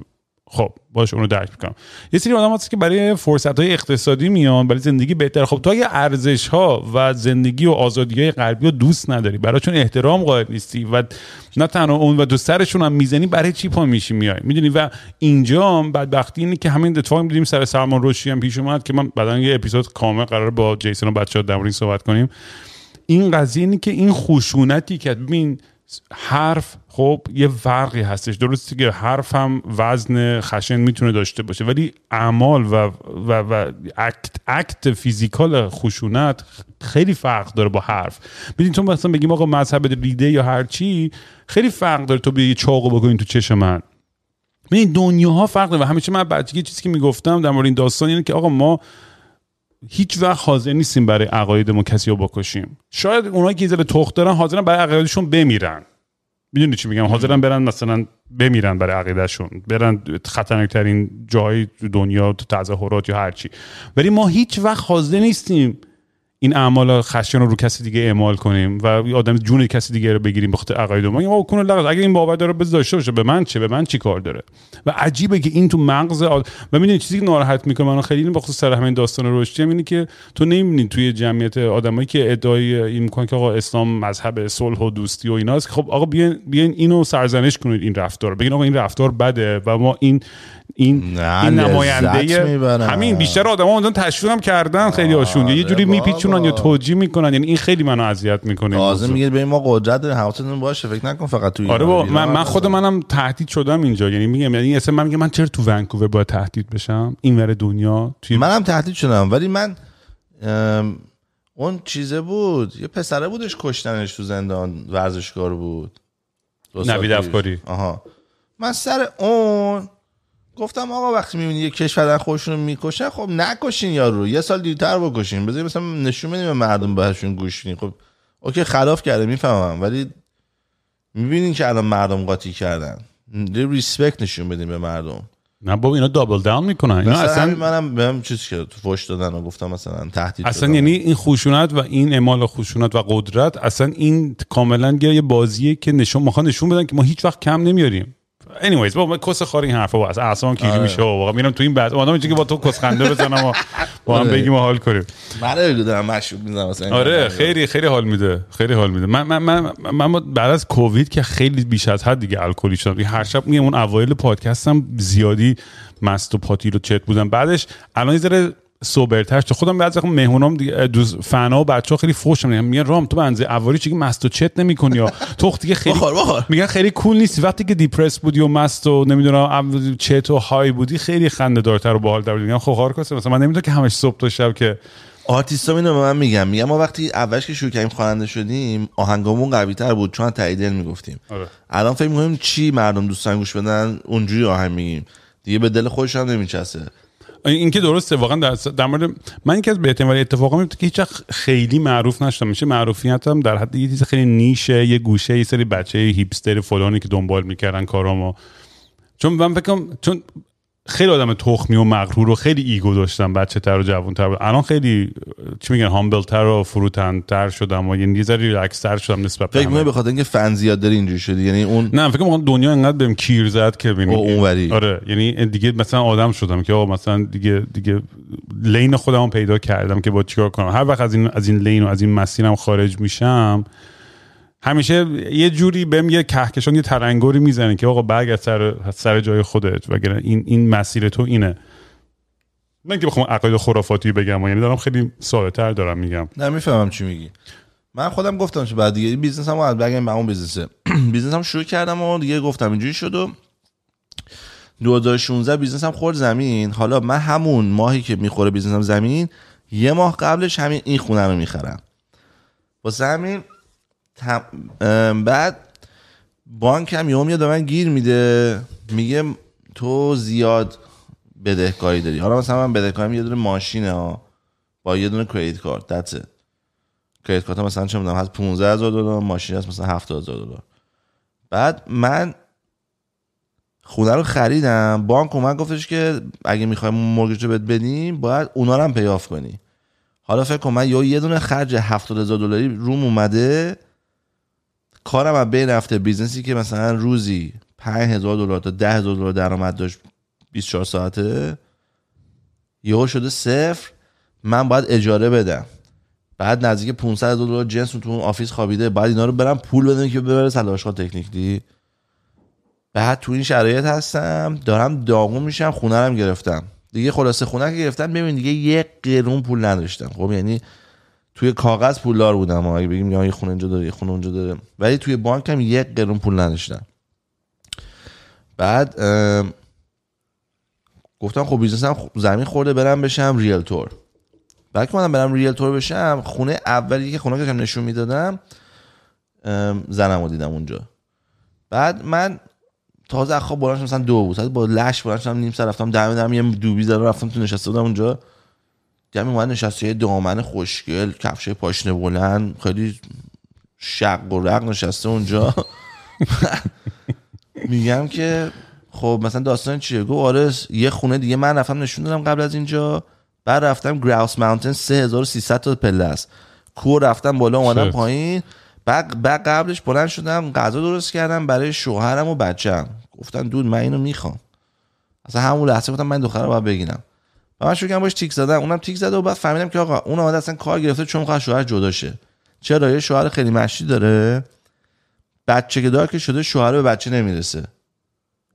خب باش اونو درک می‌کنم. یه سری آدم هست که برای فرصت های اقتصادی میان برای زندگی بهتر. خب تو اگه ارزش ها و زندگی و آزادی های قلبی رو دوست نداری براشون احترام قائل نیستی و نه تنها اون و دو سرشون هم می‌زنی برای چی پا میشی میای؟ می‌دونی؟ و اینجا بدبختی اینه که همین اتفاق می‌دونیم سر سلمان رشدی هم پیش اومد که من بعدا یه اپیزود کامل قرار با جیسون و بچه‌ها در صحبت کنیم. این قضیه اینه که این خشونتی که ببین حرف خب یه فرقی هستش. درسته که حرف هم وزن خشن می‌تونه داشته باشه ولی اعمال و, و, و اکت, اکت فیزیکال خشونت خیلی فرق داره با حرف. ببین تو مثلا بگیم آقا مذهب ریده یا هر چی خیلی فرق داره تو یه چاقو بکنین تو چش من. ببین دنیاها فرق داره و همیشه من بچگی چیزی که می‌گفتم در مورد این داستان اینه که آقا ما هیچ وقت حاضر نیستیم برای عقایدمون کسی رو بکشیم. شاید اونایی که ذره تخت دارن حاضرن برای عقایدشون بمیرن. می‌دونی چی میگم؟ حاضرن برن مثلا بمیرن برای عقیدهشون. برن خطرناکترین جای دنیا تو تظاهرات یا هر چی. ولی ما هیچ وقت حاضر نیستیم این اعمال خشن رو رو کسی دیگه اعمال کنیم و آدم جون کسی دیگه رو بگیریم بخاطر عقاید ما. ما کنه لغز اگه این باور داره بز داشته باشه. به من چه؟ به من چی کار داره؟ و عجیبه که این تو مغز آد... و می‌دونی چیزی که ناراحت می‌کنه منو خیلی این بخصوص سر همین داستان رشدی هم اینه که تو نمی‌بینی توی جمعیت آدمایی که ادعای این می‌کنن که آقا اسلام مذهب صلح و دوستی و ایناست. خب آقا بیاین بیاین اینو سرزنش کنید این رفتار. بگین آقا این رفتار بده و ما این این نه، این نماینده. همین بیشتر آدما اونجا تشویق هم کردن خیلی هاشون یه جوری بابا. میپیچونن یا توجیه می‌کنن یعنی این خیلی منو اذیت می‌کنه موضوع. میگه به ما قدرت داریم حواستون باشه فکر نکن فقط توی آره. با من, من خود. منم تهدید شدم اینجا یعنی میگم یعنی اصلا من میگم من چرا تو ونکوور باید تهدید بشم این ور دنیا توی منم تهدید شدم ولی من اون چیزه بود یه پسره بودش کشتنش تو زندان ورزشکار بود نوید. افکاری. آها من سر اون گفتم آقا وقتی می‌بینی یه کشور دارن خودشون رو می‌کشن خب نکشین یارو یه سال دیرتر بکشین. بذارین مثلا نشون بدیم به مردم بهشون گوش بدین. خب OK خلاف کرده می‌فهمم. ولی می‌بینین که الان مردم قاطی کردن. یه respect نشون بدین به مردم. نه بابا اینا double down می‌کنن. اینا اصلا منم بهم چیز که تو فوش دادن و گفتم مثلا تهدید اصلا شدم. یعنی این خشونت و این اعمال خشونت و قدرت اصلا این کاملا یه بازیه که نشون می‌خوان نشون بدن که ما هیچ وقت کم نمیاریم. Anyways بابا کس خار این حرفا اصلا اعصابم کیری آره. میشه و واقعا. میرم تو این بعد. آدم اینجوری که با تو کس خنده بزنم و با هم آره. بگیم و حال کنیم. من رو دارم مشروب می‌زنم مثلا آره خیلی خیلی حال میده. خیلی حال میده. من من من, من, بعد از کووید که خیلی بیش از حد دیگه الکلی شدم. هر شب میگم اون اوایل پادکستم زیادی مست و پاتیل و چت بودم. بعدش الان یه ذره سوبرتر شد. خودم بعضی وقتا مهمونام دوست فنا و بچه‌ها خیلی فوش میگن میگن رام تو بنزه اواری چیگه مست و چت نمی‌کنی یا؟ تو دیگه خیلی بخور، بخور. میگن خیلی کول نیستی. وقتی که دیپرس بودی و مست و نمی‌دونم چت و های بودی خیلی خنده دارتر و باحال در میگن خب خارکاسه مثلا من نمی‌دونم که همش صبح تا شب که آرتیست اینو به من میگم میگم ما وقتی اولش که شروع کردیم خواننده شدیم آهنگامون قوی تر بود چون تایید می‌گفتیم. آره. الان فکر می‌کنیم چی مردم دوستان گوش بدن؟ اونجوری آهنگ میگیم. دیگه به دل خودش هم نمیچسبه. این که درسته واقعا در, در مورد من یکی از بهترین ولی اتفاقا میفته که هیچ خیلی معروف نشدم. میشه معروفیتم در حد یه چیز خیلی niche ه یه گوشه یه سری بچه hipster فلانی که دنبال می‌کردن کارامو. چون من فکرم چون خیلی آدم تخمی و مغرور و خیلی ego داشتم بچه تر و جوان تر الان خیلی چی میگن humble تر و فروتن تر شدم و یه یه ذره ریلکس تر شدم نسبت به فکر همه. می‌کنم به خاطر اینکه فن زیاد داری اینجوری شدی یعنی اون نه فکر کنم دنیا انقدر بهم کیر زد که ببینی او اونوری. آره یعنی دیگه مثلا آدم شدم که آقا مثلا دیگه دیگه lane خودمو پیدا کردم که با چیکار کنم هر وقت از این از این lane و از این مسیرم خارج میشم همیشه یه جوری بهم یه کهکشان یه تلنگری می‌زنه که آقا برگرد سر سر جای خودت وگرنه این این مسیر تو اینه. من که بخوام عقاید خرافاتی بگم یعنی دارم خیلی ساده تر دارم میگم. نه می‌فهمم چی میگی. من خودم گفتم که بعد دیگه business م از بگم به اون business ه business م شروع کردم و دیگه گفتم اینجوری شد و 2016 business م خورد زمین. حالا من همون ماهی که می‌خوره business م زمین یه ماه قبلش همین این خونه رو می‌خرم. واسه همین بعد بانک هم یهو میاد من گیر میده. میگه تو زیاد بدهکاری داری. حالا مثلا من بدهکاریم یه دونه ماشینه ها. با یه دونه credit card. It. credit card مثلا چه می‌دونم هست 15 هزار دلار ماشین هست مثلا 70 هزار دلار. بعد من خونه رو خریدم. بانک اومد گفتش که اگه می‌خوای mortgage رو بهت بدیم باید اونا رو هم pay off کنی. حالا فکر کن من یا یه دونه خرج 70 هزار دلاری روم اومده. کارم از بین رفته business ی که مثلا روزی 5000 دلار تا 10000 دلار درآمد داشت 24 ساعته یهو شده صفر. من باید اجاره بدم. بعد نزدیک 500 هزار دلار جنس تو اون office خوابیده. بعد اینا رو برم پول بدم که ببره سلاشگاه technically بعد تو این شرایط هستم. دارم داغون میشم خونه رو هم گرفتم. دیگه خلاصه خونه که گرفتم ببین دیگه یک قرون پول نداشتم. خب یعنی توی کاغذ پولدار بودم اگه بگیم یه خونه اینجا داره یه خونه اونجا داره. ولی توی بانک هم یک قرون پول نداشتم. بعد گفتم خب بیزنسم زمین خورده برم بشم ریلتور. بعد که منم برم ریلتور بشم خونه اولی که خونه که نشون می‌دادم زنم رو دیدم اونجا. بعد من تازه از خواب بلند مثلا دو بود. با لش بلند نیم ساعت رفتم دم دم یه دوبی زدم رفتم تو نشسته بودم اونجا. دیدم اومد نشسته یه دامن خوشگل کفش پاشنه بلند خیلی شق و رق نشسته اونجا. میگم که خب مثلا داستان چیه؟ گفت آره یه خونه دیگه من رفتم نشون دادم قبل از اینجا. بعد رفتم گراوس ماونتن 3300 تا پله است. کو رفتم بالا اومدم. پایین. بعد بعد قبلش بلند شدم غذا درست کردم برای شوهرم و بچم گفتن دود من اینو می‌خوام. اصلا همون لحظه گفتم من دختر رو باید بگیرم. و من شروع باش تیک زدم اونم تیک زده و بعد فهمیدم که آقا اون اومده اصلا کار گرفته چون می‌خواد شوهر جدا شه. چرا؟ یه شوهر خیلی مشتی داره. بچه که دار که شده شوهر به بچه نمی‌رسه.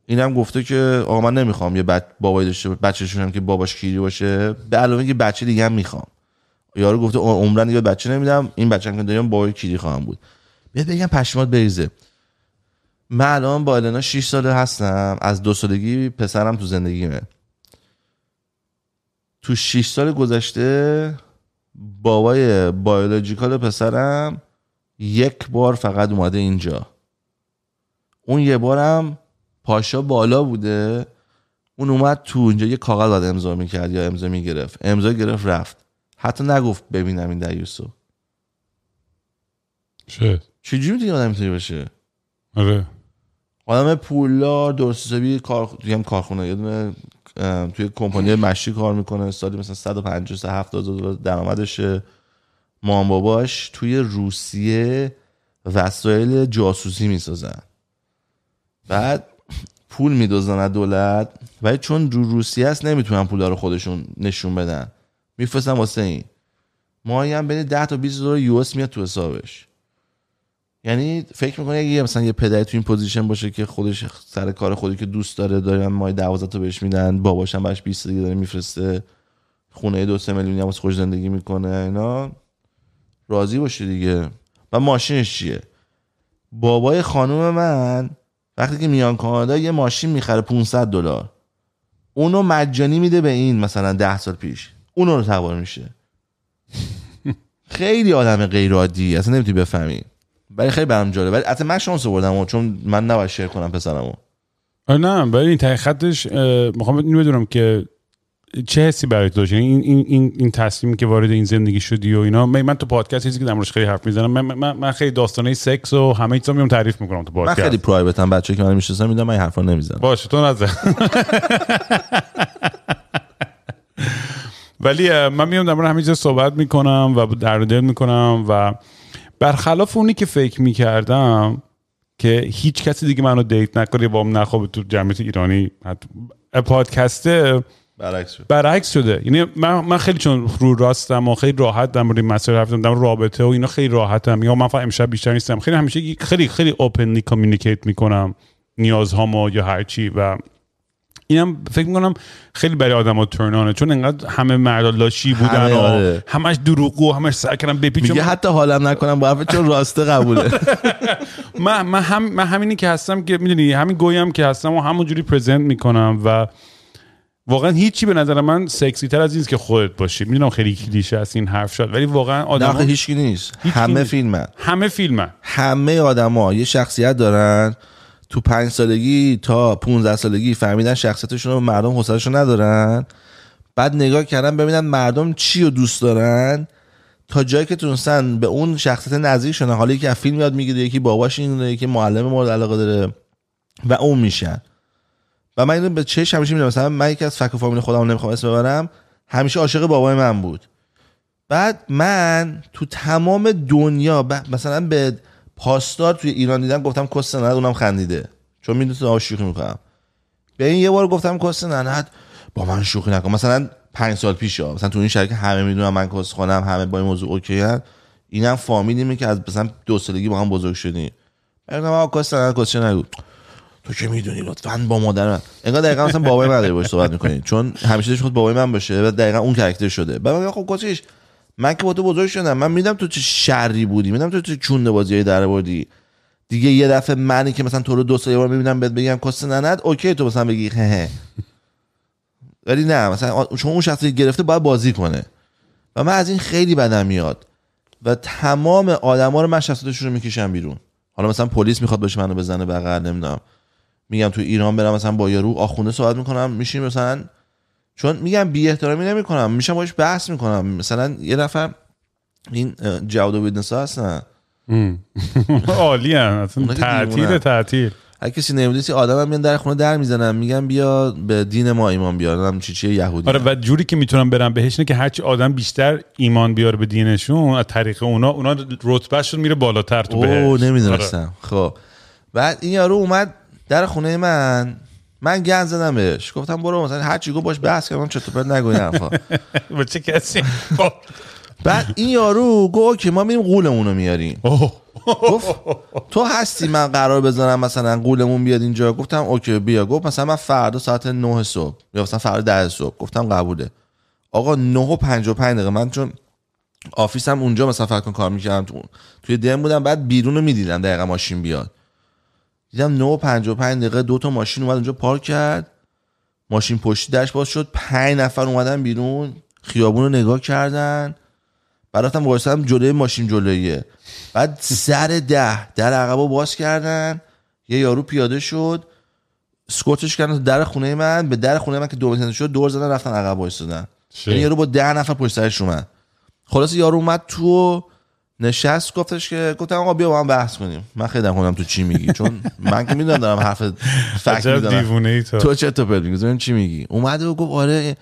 اینم گفته که آقا من نمی‌خوام یه بچ بابایی داشته بچه‌شون هم که باباش کیری باشه. به علاوه که بچه دیگه هم می‌خوام. یارو گفته عمرن دیگه بچه نمیدم. این بچه هم که داریم بابای کیری خواهم بود. بیاد بگم پشمات بریزه. من الان با النا 6 ساله هستم. از دو سالگی پسرم تو زندگیمه. تو 6 سال گذشته بابای بایولوژیکال پسرم یک بار فقط اومده اینجا. اون یه بارم پاشا بالا بوده. اون اومد تو اینجا یه کاغذ باید امضا می‌کرد یا امضا می‌گرفت. امضا گرفت رفت. حتی نگفت ببینم این دیوسو شت چجوری می‌تونی آدم می‌تونی باشه؟ آره. آدم پولدار درست حسابی کار کارخونه یه دونه توی کمپانی مشی کار می‌کنه سالی مثلا 150 تا 70 دلار درآمدشه مام باباش توی روسیه وسایل جاسوسی می‌سازن. بعد پول میدوزن از دولت ولی چون رو روسیه است نمی‌تونن پولا رو خودشون نشون بدن. میفرستن واسه این. ماهی هم بین 10 تا 20 دلار US میاد تو حسابش. یعنی فکر می‌کنه اگه مثلا یه پدری تو این پوزیشن باشه که خودش سر کار خودی که دوست داره دارن مای 12 تا بهش میدن باباش هم براش 20 دیگه داره میفرسته خونه دو سه میلیونی هم خودش زندگی می‌کنه اینا راضی باشه دیگه. و ماشینش چیه؟ بابای خانوم من وقتی که میان کانادا یه ماشین می‌خره 500 دلار. اونو مجانی میده به این مثلا 10 سال پیش. اونو رو سوار میشه. خیلی آدم غیر عادی اصلا نمی‌تونی بفهمی. ولی خیلی برام جالبه. ولی حتی من شانس آوردم چون من نباید شیر کنم پسرمو. آره نه ولی این ته خطش می‌خوام اینو بدونم که چه حسی برای تو داشت؟ یعنی این این این این تصمیمی که وارد این زندگی شدی و اینا من, من تو پادکست چیزی که در موردش خیلی حرف می‌زنم من, من, من خیلی داستانه سکس و همه چیزا میام تعریف می‌کنم تو من پادکست. خیلی private ـم بچه که من می‌شناسم می‌دونم من حرفا نمی‌زنم. باشه تو نزن. ولی من میام در مورد همین چیزا صحبت می‌کنم و درد دل می‌کنم و برخلاف اونی که فکر می‌کردم که هیچ کسی دیگه منو date نکنه با من نخوابه تو جمعیت ایرانی پادکسته برعکس شد. برعکس شده. یعنی من, من خیلی چون رو راستم و خیلی راحت در مورد مسائل حرف زدم رابطه و اینا خیلی راحتم. یا من فقط امشب بیشتر نیستم. خیلی همیشه خیلی خیلی openly communicate می‌کنم نیازهامو یا هر چی و اینم فکر می‌کنم خیلی برای آدما ترنانه چون انقدر همه مردا لاشی بودن همه و آره. همش دروغگو همش سعی کردن بپیچم میگه حتی حالم نکنم با حرف چون راسته قبوله. من من هم من همینی که هستم که می‌دونی همین گویم که هستم و همونجوری پرزنت می‌کنم و واقعا هیچی به نظر من سکسی تر از این که خودت باشی. می‌دونم خیلی کلیشه است این حرف شد ولی واقعا آدم هیچکی نیست. همه. فیلمن. همه فیلمن. همه آدما یه شخصیت دارن تو پنج سالگی تا 15 سالگی فهمیدن شخصیتشون رو مردم حوصله‌شون ندارن. بعد نگاه کردن ببینن مردم چی رو دوست دارن. تا جایی که تونستن به اون شخصیت نزدیک شدن. حالا یکی از فیلم یاد می‌گیره یکی باباش این یکی معلم مورد علاقه داره و اون میشن. و من اینو به چش همیشه می‌دونم مثلا من یکی از فک و فامیل خودم نمی‌خوام اسم ببرم. همیشه عاشق بابای من بود. بعد من تو تمام دنیا مثلا به پاسدار توی ایران دیدم گفتم کس ننت اونم خندیده. چون می‌دونست شوخی می‌کنم. به این یه بار گفتم کس ننت با من شوخی نکن. مثلا پنج سال پیش ها. مثلا تو این شرکت همه می‌دونن من کس خونم همه با این موضوع okay هن. اینم فامیلیمه که از مثلا دو سالگی با هم بزرگ شدیم. گفتم آقا کس ننت کس نگو. تو که می‌دونی لطفا با مادر من انگار دقیقا مثلا بابای من داری باش صحبت می‌کنی. چون همیشه خود بابای من باشه و دقیقا اون character شده. بعد خب من که با تو بزرگ شدم. من میدم تو چه شری بودی. میدم تو چه چونده بازی در بردی دیگه یه دفعه منی که مثلا تو رو دو یه بار می‌بینم بهت بگم کس نند اوکی تو مثلا بگی هه ولی نه مثلا چون اون شخصی گرفته باید بازی کنه. و من از این خیلی بدم میاد. و تمام آدما رو من شخصیتشون رو می‌کشم بیرون. حالا مثلا پلیس می‌خواد باشه منو بزنه بغل نمی‌دونم. میگم تو ایران برم مثلا با یارو آخونده صحبت می‌کنم میشین مثلا چون میگم بی احترامی نمی‌کنم میشم باش بحث می‌کنم. مثلا یه نفر این جواد و ها هستن. عالی اصلا تعطیل. تعطیل. هر کسی نمی‌دونی آدم هم میان در خونه در می‌زنن میگن بیا به دین ما ایمان بیار. چی چیه یهودی. آره و جوری که می‌تونم برم بهش اینه که هرچی آدم بیشتر ایمان بیاره به دینشون از طریق اونا اونا رتبهشون میره بالاتر تو اوه بهش. آره. نمی‌دونستم خب. بعد این یارو اومد در خونه من. من گن زدم بهش گفتم برو مثلا هر چی گفت باش بحث کردم چطور پرت نگو این حرفا. با چه کسی؟ خب. بعد این یارو گفت اوکی ما میریم قولمون رو میاریم. گفت تو هستی من قرار بذارم مثلا قولمون بیاد اینجا؟ گفتم اوکی بیا. گفت مثلا من فردا ساعت 9 صبح یا مثلا فردا 10 صبح. گفتم قبوله. آقا 9 و 55 دقیقه. من چون آفیسم اونجا مثلا فکر کار می‌کردم تو توی دم بودم بعد بیرون رو می‌دیدم دقیقا ماشین بیاد. دیدم 9 و 55 دقیقه دو تا ماشین اومد اونجا پارک کرد. ماشین پشتی درش باز شد. پنج نفر اومدن بیرون. خیابون رو نگاه کردن. بعد رفتم وایسادم جلوی ماشین جلویه بعد سر ده در عقب رو باز کردن. یه یارو پیاده شد. سکوتش کردن در خونه من. به در خونه من که دور زنده شد دور زدن رفتن عقب وایسادن. یعنی یارو با ده نفر پشت سرش اومد. خلاص یارو اومد تو نشست گفتش که گفتم آقا بیا با هم بحث کنیم. من خیلی کنم تو چی میگی چون من که می‌دونم دارم حرف فکر ای تو. تو چه تو میگی چی میگی؟ اومده و گفت آره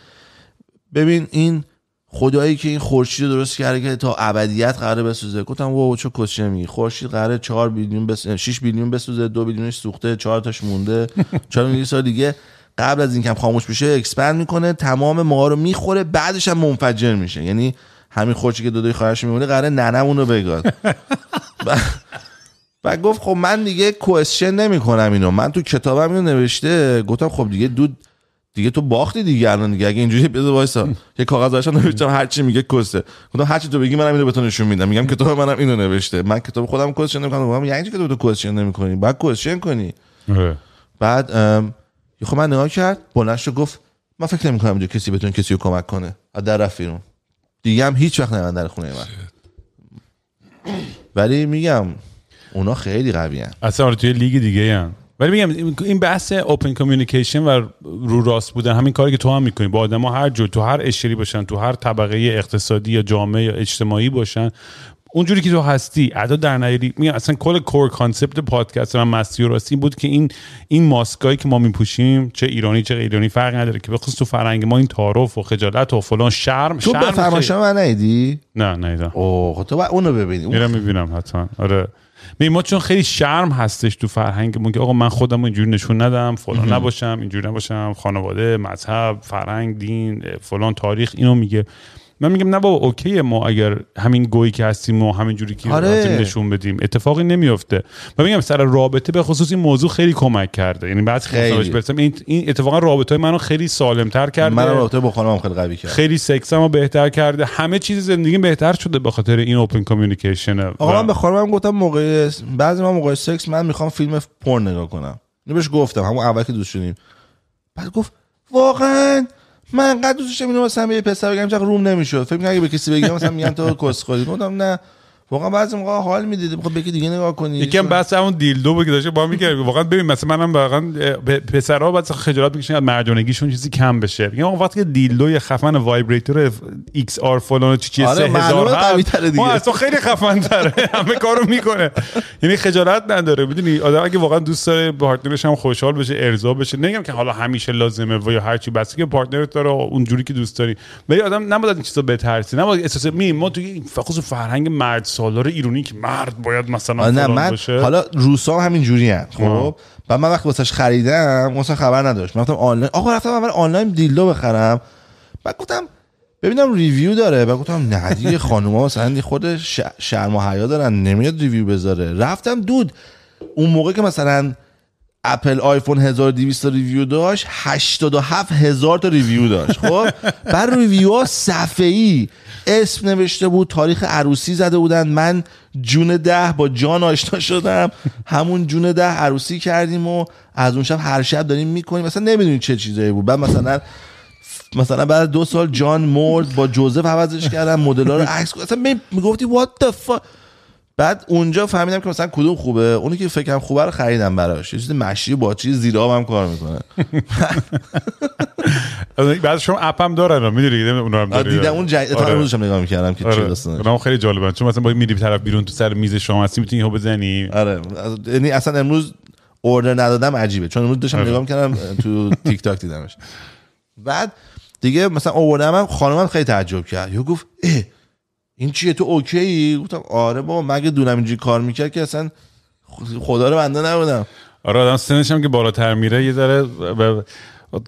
ببین این خدایی که این خورشید رو درست کرده که تا ابدیت قراره بسوزه. گفتم واو چه کسچه میگی؟ خورشید قراره 4 بیلیون بس 6 بیلیون بسوزه 2 بیلیونش سوخته 4 تاش مونده. 4 میلیون سال دیگه قبل از اینکه خاموش بشه اکسپند می‌کنه تمام ما رو می‌خوره بعدش هم منفجر میشه. یعنی همین خورشید که دو دوی خواهرش میمونه قراره ننمون رو بگاد. و- گفت خب من دیگه کوشن نمی کنم اینو. من تو کتابم اینو نوشته. گفتم خب دیگه دود دیگه تو باختی دیگه الان دیگه. اگه اینجوری بذار وایسا. یه کاغذ داشتم نوشتم هر چی میگه کسه گفتم هر چی تو بگی منم اینو به تو نشون میدم. میگم کتاب منم اینو نوشته. من کتاب خودم کوشن نمی‌کنم. گفتم یعنی چی که تو کوشن نمی‌کنی؟ بعد کوشن کنی. آره. بعد خب من نگاه کرد بلند شد گفت من فکر نمی‌کنم اینجا کسی بتونه کسی رو کمک کنه. از در رفت بیرون. دیگه هم هیچ وقت نیومدن در خونه من. ولی میگم اونا خیلی قوی هن. اصلا آره توی لیگ دیگه هم. ولی میگم این بحث open communication و رو راست بودن همین کاری که تو هم می‌کنی. با آدم هر جور تو هر قشری باشن تو هر طبقه اقتصادی یا جامعه یا اجتماعی باشن اونجوری که تو هستی ادا در نیاری میگم اصلا کل core concept پادکست من مستی و راستی بود که این این ماسکایی که ما میپوشیم چه ایرانی چه غیر ایرانی فرق نداره که بخصوص تو فرهنگ ما این تعارف و خجالت و فلان شرم تو شرم به فرماشا من نیدی؟ نه نه اوه خب تو اونو ببینی. میرم می‌بینم حتما. آره. می ما چون خیلی شرم هستش تو فرهنگمون که آقا من خودم اینجوری نشون ندم فلان نباشم اینجوری نباشم خانواده مذهب فرهنگ دین فلان تاریخ اینو میگه. من میگم نه بابا اوکیه ما اگر همین گویی که هستیم و همین جوری که آره. هستیم نشون بدیم اتفاقی نمیفته و میگم سر رابطه به خصوص این موضوع خیلی کمک کرده. یعنی بعد خیلی. خیلی. برسم این این اتفاقا رابطه منو خیلی سالمتر کرده. من رابطه با خانمم خیلی قوی کرد خیلی سکسمو بهتر کرده. همه چیز زندگی بهتر شده به خاطر این اوپن کمیونیکیشن آقا من به خانمم گفتم موقع بعضی ما موقع سکس من می‌خوام فیلم پورن نگاه کنم. اینو بهش گفتم. همون اول که دوست شدیم. بعد گفت واقعا؟ من انقدر دوست داشتم اینو مثلا به پسر بگم چقدر روم نمی‌شد؟ فکر می‌کنم اگه به کسی بگم مثلا میگن تو کسخلی گفتم نه. واقعا بعضی موقع حال می‌دید بخواد به یکی دیگه نگاه کنی. یکم بحث همون دیلدو بود که داشته با میگه واقعا ببین مثلا منم واقعا پسرها بعد خجالت می‌کشن از مردونگیشون چیزی کم بشه. میگم آقا وقتی که دیلدو یه خفن وایبریتور ایکس آر فلان چی چی آره، سه هزار معلومه هست، قوی‌تره دیگه. ما تو خیلی خفن تره همه کارو می‌کنه. یعنی خجالت نداره. می‌دونی آدم اگه واقعا دوست داره پارتنرش هم خوشحال بشه ارضا بشه نمیگم که حالا همیشه لازمه و یا هر چی بس که پارتنرت داره اونجوری که دوست داری. ولی آدم نباید این چیزا بترسی نباید احساس می ما توی این خصوص فرهنگ مرد سالار ایرانی که مرد باید مثلا نه من باشه. حالا روسا هم همین جوری خب؟ و من وقتی واسش خریدم مثلا خبر نداشت. من رفتم آنلاین. آقا رفتم اول آنلاین دیلدو بخرم. بعد گفتم ببینم ریویو داره. بعد گفتم نه دیگه خانوما مثلا خود شرم و حیا دارن. نمیاد ریویو بذاره. رفتم دود. اون موقع که مثلا اپل آیفون 1200 تا ریویو داشت 87 هزار تا ریویو داشت. خب بر ریویو ها صفحه ای اسم نوشته بود تاریخ عروسی زده بودن. من جون ده با جان آشنا شدم. همون جون ده عروسی کردیم و از اون شب هر شب داریم می‌کنیم. مثلا نمی‌دونی چه چیزایی بود. بعد مثلا مثلا بعد دو سال جان مرد با جوزف عوضش کردم مدل رو عکس اصلا می- می‌گفتی what the fuck بعد اونجا فهمیدم که مثلا کدوم خوبه. اونی که فکرم خوبه رو خریدم براش. یه چیز مشی با چیز زیر آب هم کار می‌کنه. بعد شما اپ هم دارن می‌دونی اونا هم آره، داری. دیدم اون جدید تا آره. امروزش هم نگاه می‌کردم که چه آره. داستانه اونم خیلی جالبه. چون مثلا با میری طرف بیرون تو سر میز شما هستی می‌تونی اینو بزنی. آره. یعنی اصلا امروز اوردر ندادم عجیبه. چون امروز داشتم آره. نگاه می‌کردم تو تیک تاک دیدمش. بعد دیگه مثلا اووردم هم خانمم خیلی تعجب کرد. یا گفت اه این چیه تو اوکی گفتم آره بابا مگه دونم اینجوری کار می‌کرد که اصلا خدا رو بنده نبودم. آره آدم سنش هم که بالاتر میره یه ذره ب-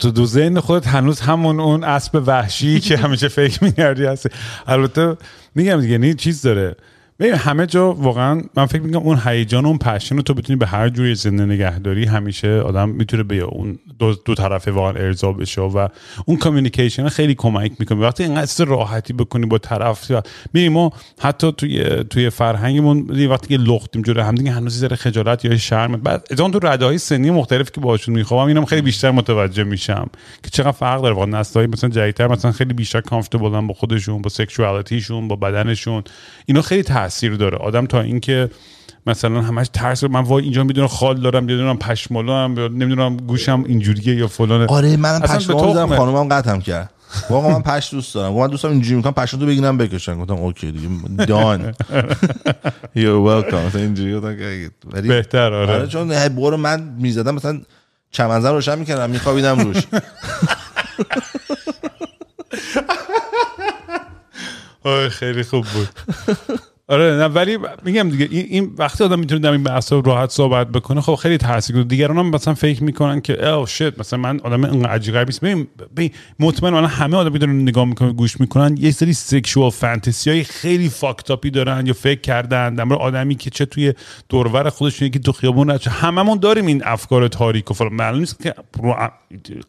تو دو ذهن خودت هنوز همون اون اسب وحشی که همیشه فکر می‌کردی هستی. البته میگم دیگه یعنی چیز داره. ببین همه جا واقعا من فکر می‌کنم اون هیجان اون پشن رو تو بتونی به هر جوری زنده نگهداری همیشه آدم می‌تونه به اون دو, دو طرفه واقعا ارضا بشه و اون کامیونیکیشن خیلی کمک می‌کنه. وقتی اینقدر راحتی بکنی با طرف ببین ما حتی توی توی فرهنگمون وقتی که لختیم جلوی هم دیگه هنوز ذره خجالت یا شرم بعد از اون تو رده سنی مختلف که باهاشون می‌خوام اینم خیلی بیشتر متوجه میشم که چقدر فرق داره. واقعا نسل‌های مثلا جدیدتر مثلا خیلی بیشتر کامفتبلن با خودشون با سکشوالitiشون با بدنشون. اینا خیلی تاثیر داره. آدم تا اینکه مثلا همش ترس من وای اینجا می‌دونم خال دارم نمی‌دونم پشمالو هم نمی‌دونم گوشم اینجوریه یا فلانه. آره منم می‌زنم تخمه. خانومم قطعم کرد. واقعا من پشت دوست دارم. من دوستم اینجوری می‌کنم پشت تو بگیرم بکشن. گفتم اوکی دیگه دان. Welcome. مثلا اینجوری ولی بهتر آره, آره چون برو من می‌زدم مثلا چمنزن روشن می‌کردم میخوابیدم روش. خیلی خوب بود. آره نه ولی میگم دیگه این, وقتی آدم می‌تونه در این بحث راحت صحبت بکنه خب خیلی تاثیر گذاره دیگران هم مثلا فکر می‌کنن که او شت مثلا من آدم اینقدر عجیب غریبی نیست ببین مطمئن الان همه آدم دارن نگاه می‌کنن گوش می‌کنن یه سری sexual fantasy های خیلی fucked up ی دارن یا فکر کردن در آدمی که چه توی دور و ور خودشون که تو خیابون رد شه. هممون داریم این افکار تاریک و فلان معلوم نیست که رو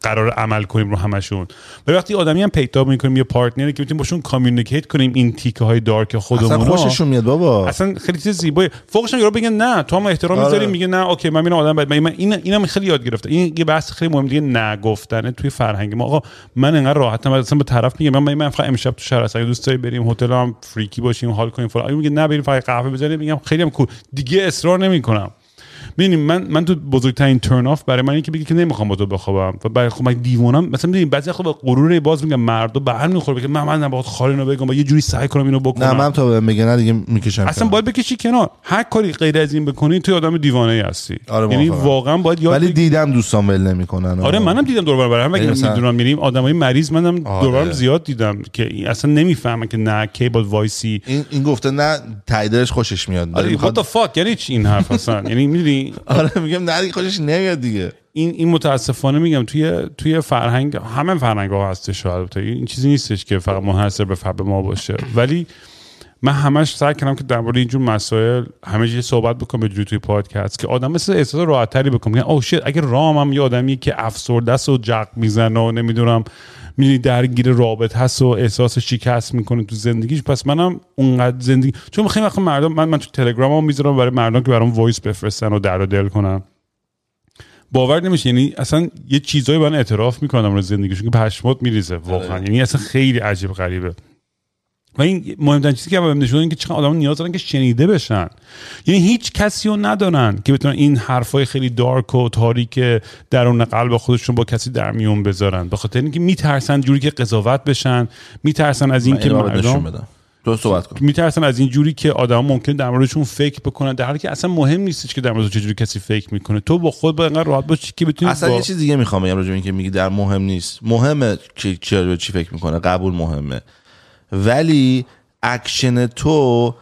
قرار عمل کنیم رو همشون ولی وقتی آدمی هم پیدا می‌کنیم یه partner ی که می‌تونیم باشون communicate کنیم این تیکه های dark خودمون. خوششون میاد بابا. اصلا خیلی چیز زیبایی فوقش یارو بگن نه تو هم احترام آره. می‌ذاری میگه نه okay من میرم آدم بعد من این اینم خیلی یاد گرفتم این یه بحث خیلی مهم دیگه نگفتنه توی فرهنگ ما. آقا من انقدر راحتم اصلا به طرف میگم من من فقط امشب تو شهر اگه دوست داری بریم هتل هم فریکی باشیم حال کنیم فلان. میگه نه بریم فقط قهوه بزنیم میگم خیلی هم کول دیگه اصرار نمی‌کنم. ببینیم من من تو بزرگترین ترن آف برای من اینه که بگی که نمی‌خوام با تو بخوابم. و برای خب من دیوونم مثلا ببین بعضی خب غرور باز میگم مردا به هم می‌خوره که من من نباید خالی اینو بگم و یه جوری سعی کنم اینو بکنم. نه من تا بهم میگه نه دیگه می‌کشم اصلا باید بکشی کنار. هر کاری غیر از این بکنی توی آدم دیوانه ای هستی. آره، یعنی. واقعا باید یاد ولی. دیدم دوستان ول نمی‌کنن. آره منم دیدم دور برای هم مثلا- می‌دونم میریم آدمای مریض منم آره. دور زیاد دیدم که اصلا نمی‌فهمن که نه کی باید وایسی. این این گفته نه تاییدش خوشش میاد. آره what the fuck یعنی چی این حرف اصلا؟ یعنی می‌دونی؟ آره میگم نه دیگه خوشش نمیاد دیگه. این این متاسفانه میگم توی توی فرهنگ همه فرهنگ ها هستش البته. این چیزی نیستش که فقط منحصر به فرد ما باشه. ولی من همش سعی کردم که در مورد اینجور مسائل همه چیز صحبت بکنم به توی پادکست که آدم مثل احساس راحت تری بکنم او شit اگه رام هم یه آدمی که افسرده و جق می‌زنه و نمی‌دونم می‌دونی درگیر رابط هست و احساس شکست می‌کنه تو زندگیش؟ پس منم اونقدر زندگی چون خیلی وقت مردم من من تو تلگرامم می‌ذارم برای مردم که برام voice بفرستن و درد و دل کنن. باور نمیشه یعنی اصلا یه چیزایی من اعتراف می‌کنم رو زندگیشون که پشمات میریزه واقعا. یعنی اصلا خیلی عجیب غریبه. و این مهمترین چیزی که بهم نشون این که چقدر آدم نیاز دارن که شنیده بشن. یعنی هیچ کسی رو ندارن که بتونن این حرفای خیلی dark و تاریک درون قلب خودشون با کسی در میون بذارن. به خاطر اینکه میترسن جوری که قضاوت بشن میترسن از این که اینو باید نشون مردم تو صحبت کن. میترسن از این جوری که آدم ممکن در موردشون فکر بکنن در حالی که اصلا مهم نیستش که در مورد چجوری کسی فکر می‌کنه. تو با خود باید انقدر راحت باشی که بتونی اصلا با... یه چیز دیگه می‌خوام بگم راجع اینکه میگی در مهم نیست. مهمه که چی به چی فکر می‌کنه. قبول مهمه. ولی اکشن تو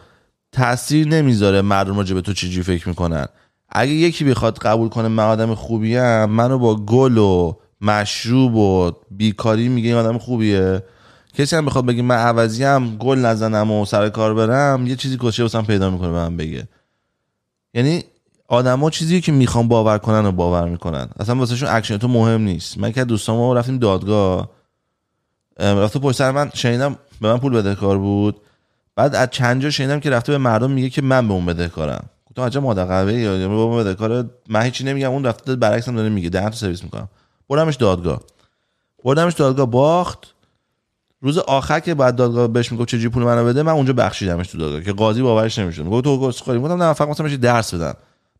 تاثیر نمی‌ذاره مردم راجع به تو چجوری فکر می‌کنن. اگه یکی بخواد قبول کنه من آدم خوبیم منو با گل و مشروب و بیکاری میگه این آدم خوبیه. کسی هم بخواد بگه من عوضیم گل نزنم و سر کار برم یه چیزی کشه واسم پیدا می‌کنه به من بگه. یعنی آدما چیزی که می‌خوان باور کنن و باور می‌کنن. اصلا واسهشون اکشن تو مهم نیست. من که دوستام رفتیم دادگاه ام، رفته پشت سر من شنیدم به من پول بدهکار بود. بعد از چند جا شنیدم که رفته به مردم میگه که من به اون بدهکارم. گفتم عجب مادر قهوه یا به اون بدهکار من هیچی نمیگم. اون رفته برعکس هم داره میگه. دهن تو سرویس می‌کنم. بردمش دادگاه. بردمش دادگاه باخت. روز آخر که بعد دادگاه بهش می‌گفت چجوری پول منو بده من اونجا بخشیدمش تو دادگاه که قاضی باورش نمی‌شد. می‌گفت تو گسخوری گفتم نه فقط مثلا درس بدن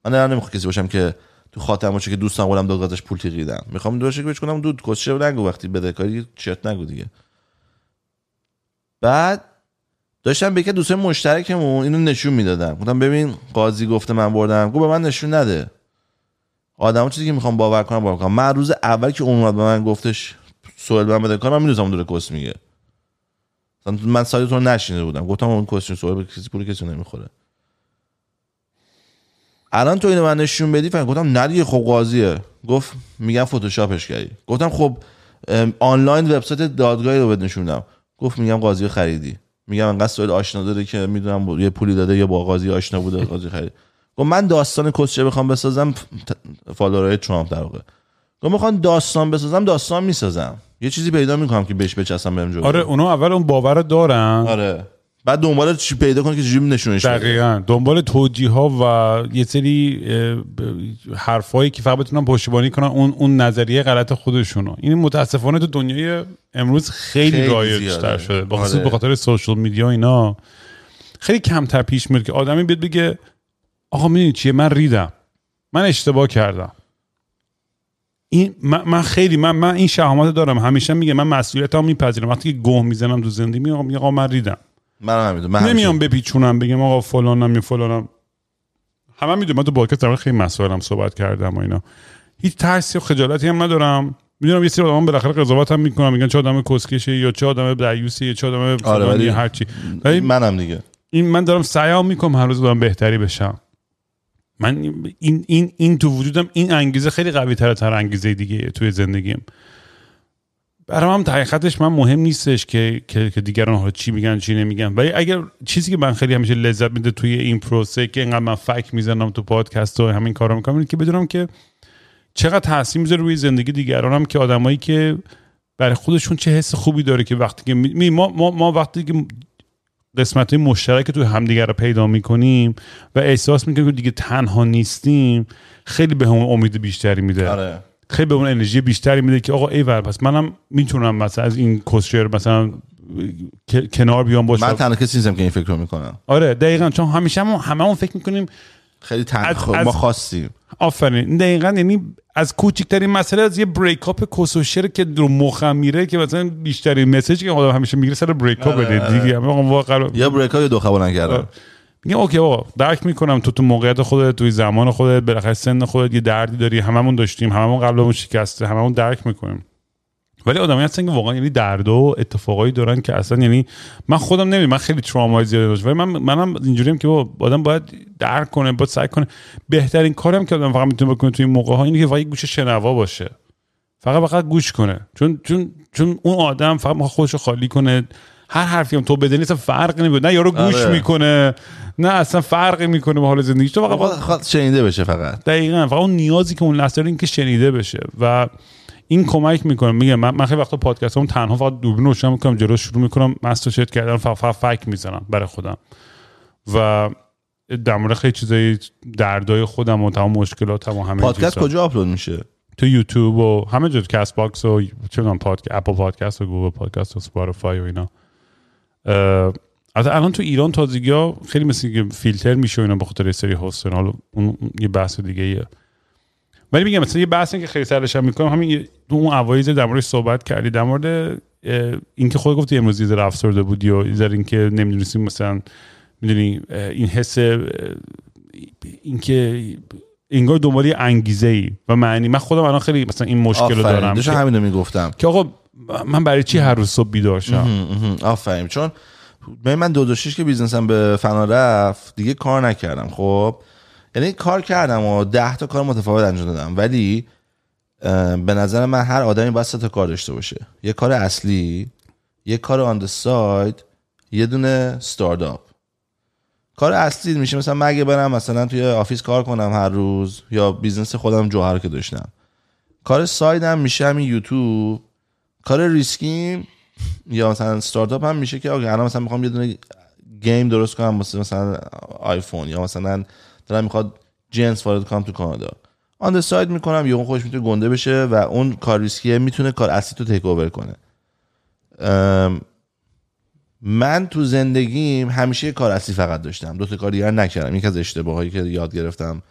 من نمی‌خوام کسی باشم که تو خاطرم باشه که دوستان قولم دادگاه ازش پول تقیدم می‌خوام دوشه که بهش کنم دود کسچه نگو وقتی بدهکاری چرت نگو دیگه. بعد داشتم به یکی دوستای مشترکمون اینو نشون می‌دادم. گفتم ببین قاضی گفته من بردم. گفت به من نشون نده. آدمو چیزی که می‌خوام باور کنم باور کنم. من روز اول که اون به من گفتش سوال من بده کار من می‌دونم داره کس میگه. من سایت رو نشینده بودم. گفتم اون کس سوال به کسی پول کسی نمی‌خوره. الان تو اینو من نشون بدی؟ فهم گفتم نه دیگه خب قاضیه. گفت میگم فتوشاپش کردی. گفتم خب آنلاین وبسایت دادگاهی رو بهت نشون بدم گفت میگم قاضی خریدی. میگم انقدر سوال آشنا داره که می‌دونم یه پولی داده یا با قاضی آشنا بوده قاضی خرید گفت من داستان کسچه بخوام بسازم فالوورای ترامپ در واقع. گفت می‌خوام داستان بسازم داستان می‌سازم. یه چیزی پیدا می‌کنم که بهش بچسبم برم جلو. آره اونا اول اون باور دارن. آره. بعد دنبال چی پیدا کنه که چجوری نشونش بده. دقیقا. دنبال توجیه ها و یه سری حرفایی که فقط بتونن پشتیبانی کنن اون اون نظریه غلط خودشونو. این متاسفانه تو دنیای امروز خیلی, خیلی رایج زیاده. تر شده. به خصوص آره. به خاطر سوشال میدیا اینا. خیلی کمتر پیش میاد که آدمی بیاد بگه آقا می‌دونی چیه؟ من ریدم. من اشتباه کردم. این من, من خیلی من, من این شهامت دارم. همیشه میگه من مسئولیتم میپذیرم. وقتی که گوه می‌زنم تو زندگی میگم آقا من ریدم. من همینطور من نمیام بپیچونم بگم آقا فلانم یا فلانم همه می‌دونم من تو پادکست در خیلی مسائلم صحبت کردم و اینا. هیچ ترسی و خجالتی هم ندارم. می‌دونم یه سری آدم بالاخره قضاوت هم می‌کنم میگن چه آدم کسکشه یا چه آدم دعیوسی یا چه آدم آره، فلانی ولی- هر چی. ولی منم دیگه. این من دارم سعیام می‌کنم هر روز دارم بهتری بشم. من این این این تو وجودم این انگیزه خیلی قوی تر تر انگیزه دیگه توی زندگیم. برام هم حقیقتش من مهم نیستش که که, که دیگران حالا چی میگن چی نمیگن. ولی اگر چیزی که من خیلی همیشه لذت میده توی این پروسه که اینقدر من فک می‌زنم تو پادکست و همین کارا می‌کنم اینه که بدونم که چقدر تاثیر می‌ذاره روی زندگی دیگرانم که آدمایی که برای خودشون چه حس خوبی داره که وقتی که می ما, ما, ما وقتی که قسمت های مشترک تو همدیگر رو پیدا می‌کنیم و احساس می‌کنیم که دیگه تنها نیستیم خیلی به همون امید بیشتری میده. آره. خیلی به اون انرژی بیشتری میده که آقا ایول پس منم می‌تونم مثلا از این کسشر مثلا کنار بیام باشم من تنها کسی نیستم که این فکر رو می‌کنم. آره دقیقا چون همیشه هم همه اون فکر می‌کنیم خیلی تن... از- خب، ما خواستیم. آفرین. دقیقا یعنی از کوچکترین مسئله از یه بریک اپ کسوشر که رو مخم میره که مثلا بیشترین مسیج که آدم همیشه می‌گیره سر بریک اپ بده. دیگه آقا واقعا یا بریک های دو خبرن کردم میگم اوکی آقا درک می‌کنم تو تو موقعیت خودت توی زمان خودت بالاخره سن خودت یه دردی داری هممون داشتیم هممون قبلمون شکسته هممون درک می‌کنیم. ولی آدمی هستن که واقعا یعنی درد و اتفاقایی دارن که اصلا یعنی من خودم نمی‌دونم من خیلی ترومای زیاد داشتم. ولی من منم اینجوریم که با آدم باید درک کنه باید سعی کنه. بهترین کارم که آدم فقط می‌تونه بکنه توی این موقع ها اینه که فقط گوش شنوا باشه. فقط فقط گوش کنه. چون چون چون اون آدم فقط خودش خالی کنه. هر حرفی هم تو بدنی اصلا فرق نمی‌کنه. نه یارو گوش آره. می‌کنه نه اصلا فرقی می‌کنه به حال زندگیش. تو فقط خواهد خواهد شنیده بشه فقط. دقیقا فقط اون نیازی که اون لحظه این که شنیده بشه. و این کمک می‌کنه. میگم من, من خیلی وقتا پادکست هم تنها فقط دوربین روشن می‌کنم جلو شروع می‌کنم مستر شد کردن فقط, فقط فک می‌زنم برای خودم. و در مورد خیلی چیزای دردای خودم و تمام مشکلاتم و همه پادکست. کجا آپلود میشه؟ تو یوتیوب و همه جا Castbox و چه می‌دونم پادکست Apple Podcast و Google Podcast و Spotify و اینا. البته الان تو ایران تازگی ها خیلی مثل که فیلتر میشه و اینا به خاطر سری هاستن حالا اون یه بحث دیگه ایه ولی میگم مثلا یه بحثی که خیلی سرش هم می‌کنم همین تو اون اوایل در مورد صحبت کردی در مورد اینکه خود گفتی امروز یه ذره افسرده بودی و یه ذره اینکه نمی‌دونستی مثلا می‌دونی این حس اینکه انگار دنبال انگیزه ای و معنی. من خودم الان خیلی مثلا این مشکل رو آفرین دارم داشتم که, همینو می‌گفتم. که آقا من برای چی هر روز صبح بیدار شم؟ آفرین. چون من دو دو شیش که بیزنسم به فنا رفت دیگه کار نکردم. خب؟ یعنی کار کردم و ده تا کار متفاوت انجام دادم. ولی به نظر من هر آدمی باید سه تا کار داشته باشه. یه کار اصلی یه کار on side یه دونه استارتاپ کار اصلی میشه مثلا من اگه برم مثلا توی office کار کنم هر روز یا business خودم جوهر که داشتم. کار side م میشه همین یوتیوب. کار ریسکیم یا مثلا استارتاپ هم میشه که آقا الان مثلا می‌خوام یه دونه game درست کنم مثلا مثلا آیفون یا مثلا دارم می‌خواد جنس وارد کنم تو کانادا. on side می‌کنم یا اون خودش می‌تونه گنده بشه و اون کار ریسکیه می‌تونه کار اصلی تو take over کنه من تو زندگیم همیشه کار اصلی فقط داشتم. دو تا کار دیگر نکردم. یکی از اشتباهایی که یاد گرفتم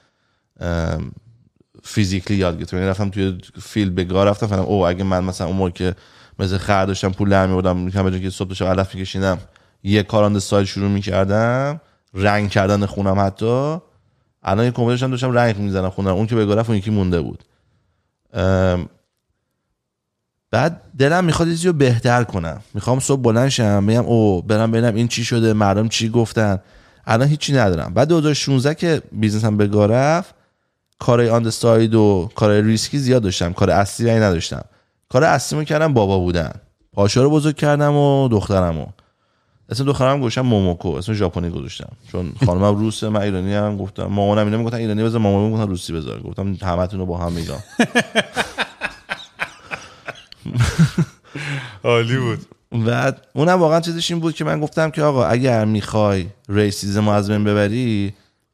physically یاد گرفتم. یعنی رفتم توی field به گا رفتم فهمیدم او اگه من مثلا اون موقع که مثل خر داشتم پول در می‌آوردم میگم به که صبح داشتم علف میکشیدم یه کار آن سایل شروع می‌کردم رنگ کردن خونم حتی. الان یه کمپیوتر داشتم داشتم رنگ می‌زنم خونم اون که رفت اون یکی مونده بود. بعد دلم می‌خواد یه رو بهتر کنم. می‌خوام صبح بلند شم بگم او برم ببینم این چی شده مردم چی گفتن. الان هیچی ندارم. بعد 2016 که بیزنسم به گاه رفت کارهای آن ساید و کارهای ریسکی زیاد داشتم. کار اصلی رنگ نداشتم. کار اصلی کردم بابا بودن. پاشا رو بزرگ کردم و دخترمو اسم دخترم گذاشتم موموکو. اسم ژاپنی گذاشتم. چون خانمم روسه من ایرانی هم گفتم مامانم اینا می‌گفتن ایرانی بذار مامانم می‌گفتن روسی بذار. گفتم همتون رو با هم میگم عالی بود. و اونم واقعا چیزش این بود که من گفتم که آقا اگر می‌خوای ریسیزم از بین ببری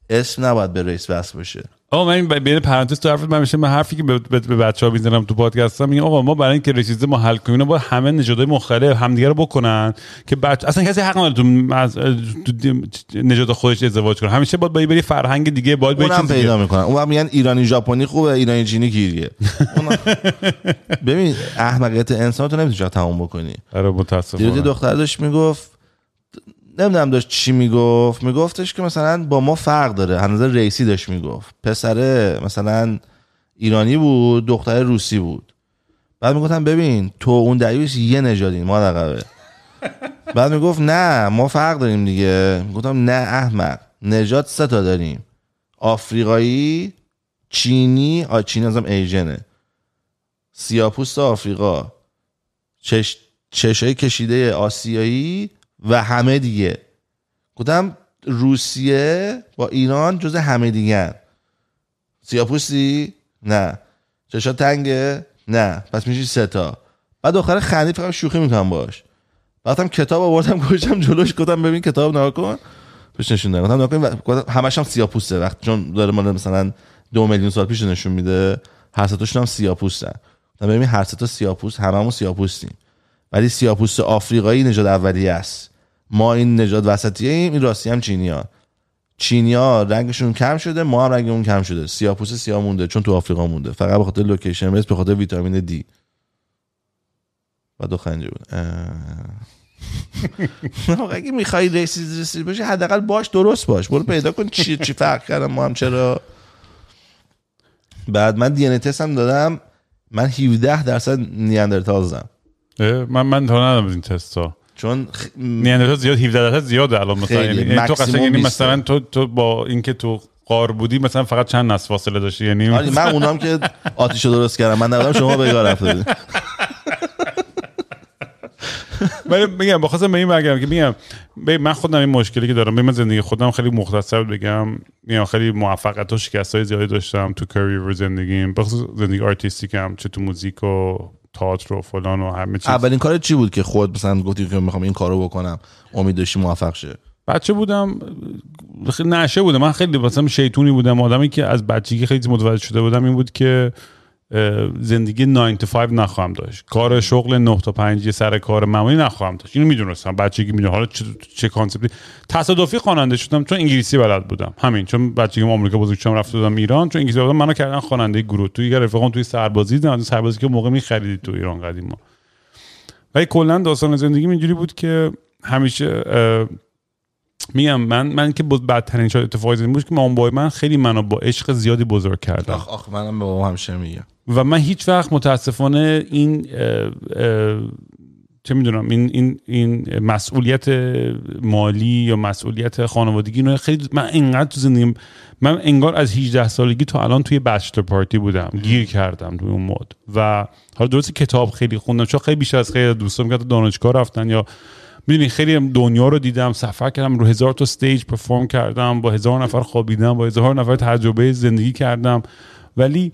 اسم نباید به ریس وصل باشه. آقا من بین پرانتز تو حرفت من میشه من حرفی که به, بچه ها می‌زنم تو پادکستم میگم آقا ما برای اینکه رسیزه ما حل کنیم با همه نژادهای مختلف همدیگه رو بکنن که بچه اصلا کسی حق نداره تو, از نژاد خودش ازدواج کنه. همیشه باید بری فرهنگ دیگه باید اونم چیز. پیدا می‌کنن. اون هم میگن ایرانی ژاپنی خوبه ایرانی چینی گیریه. اونم- ببین احمقیت انسان تو نمی‌تونی تموم بکنی. آره یه متاسفانه دختر داشت می‌گفت نمی‌دونم داشت چی می‌گفت. میگفتش که مثلا با ما فرق داره. هنوز ریسی داشت می‌گفت. پسره مثلا ایرانی بود دختر روسی بود. بعد می‌گفتم ببین تو اون دریوش یه نژادین ما عقبه بعد می‌گفت نه ما فرق داریم دیگه. گفتم نه احمق نژاد سه تا داریم. آفریقایی چینی آ چینی ازم ایژنه. سیاپوست آفریقا. چش چشای کشیده آسیایی و همه دیگه. گفتم روسیه با ایران جز همه دیگه سیاپوستی نه. چشا تنگه؟ نه. پس میشی سه تا. بعد آخر خندی فقط شوخی می‌کنم باش. بعدم کتاب آوردم گوشم جلوش گفتم ببین کتاب نگاه کن. پیش نشون دادم. گفتم همش هم سیاپوسته. وقت چون داره مال مثلا دو میلیون سال پیش نشون میده هر سه هم سیاپوستن. گفتم ببین هر سه تا سیاپوست هممون سیاپوستیم. ولی سیاپوست آفریقایی نژاد اولیه است. ما این نژاد وسطیه ایم این راستی هم چینی ها چینی ها رنگشون کم شده ما هم رنگمون کم شده. سیاپوست سیاه مونده چون تو آفریقا مونده. فقط به خاطر لوکیشن به خاطر ویتامین دی. و دو خنجه بود. اگه می‌خوای ریسیز ریسیز باشی حداقل باش درست باش. برو پیدا کن چی چی فرق کردم ما هم چرا. بعد من دی تست هم دادم. من 17 درصد نیاندرتالزم. من من تا ندارم این تستا چون خ... نیاندرتال زیاد 17 درصد زیاده الان مثلا. یعنی یعنی تو قشنگ یعنی 20. مثلا تو تو با اینکه تو قار بودی مثلا فقط چند نصف فاصله داشتی یعنی آره من اونام که آتیش رو درست کردم من نبودم شما بگاه رفته بودید. ولی میگم بخواستم به این برگردم که میگم من خودم این مشکلی که دارم من زندگی خودم خیلی مختصر بگم میگم خیلی موفقیت و شکست های زیادی داشتم تو کریر زندگیم بخصوص زندگی آرتیستیکم چه تو موزیک و تئاتر و فلان و همه چیز. اولین کار چی بود که خود مثلا گفتی که می‌خوام این کارو بکنم امید داشتی موفق شه؟ بچه بودم خیلی نشه بودم من خیلی مثلا شیطونی بودم. آدمی که از بچگی خیلی متوجه شده بودم این بود که زندگی 9 to 5 نخواهم داشت. کار شغل 9 تا 5 سر کار معمولی نخواهم داشت. اینو می‌دونستم. بچگی می‌دونم. حالا چه, چه کانسپتی؟ تصادفی خواننده شدم. چون انگلیسی بلد بودم. همین. چون بچگی آمریکا بزرگ شدم رفته بودم ایران. چون انگلیسی بلد بودم. منو کردن خواننده گروه. توی رفقام توی سربازی دیدم. از سربازی که موقع میخریدید تو ایران قدیما. ولی کلا داستان زندگی اینجوری بود که همیشه میگم من من که بدترین شاید اتفاقی بود که بابای من خیلی منو با عشق زیادی بزرگ کردن. آخ آخ منم به بابام همیشه میگم. و من هیچ وقت متاسفانه این چه می‌دونم این این این مسئولیت مالی یا مسئولیت خانوادگی اینو خیلی من انقدر تو زندگیم من انگار از 18 سالگی تا الان توی بچلر پارتی بودم گیر کردم توی اون مود و حالا درسته کتاب خیلی خوندم چون خیلی بیشتر از خیلی از دوستام که دانشگاه رفتن یا می‌دونی خیلی دنیا رو دیدم سفر کردم رو هزار تا استیج پرفورم کردم با هزار نفر خوابیدم با هزار نفر تجربه زندگی کردم. ولی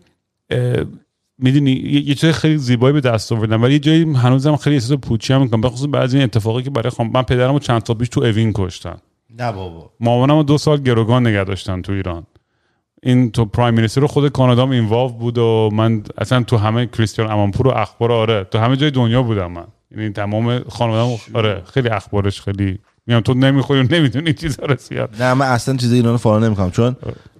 می‌دونی یه چیز خیلی زیبایی به دست آوردم ولی یه جایی هنوزم خیلی احساس پوچی هم می‌کنم بخصوص بعضی این اتفاقی که برای خانم من پدرم رو چند سال پیش تو اوین کشتن نه بابا. مامانم رو دو سال گروگان نگه داشتن تو ایران. این تو پرایم مینیستر رو خود کانادا اینوالو بود و من اصلا تو همه کریستیان امانپور و اخبار آره تو همه جای دنیا بودم من. یعنی تمام خانواده‌ام آره خیلی اخبارش خیلی میگم تو نمی‌خوری و نمی‌دونی چیزا رو زیاد. نه من اصلا چیز ایران رو فالو نمی‌کنم چون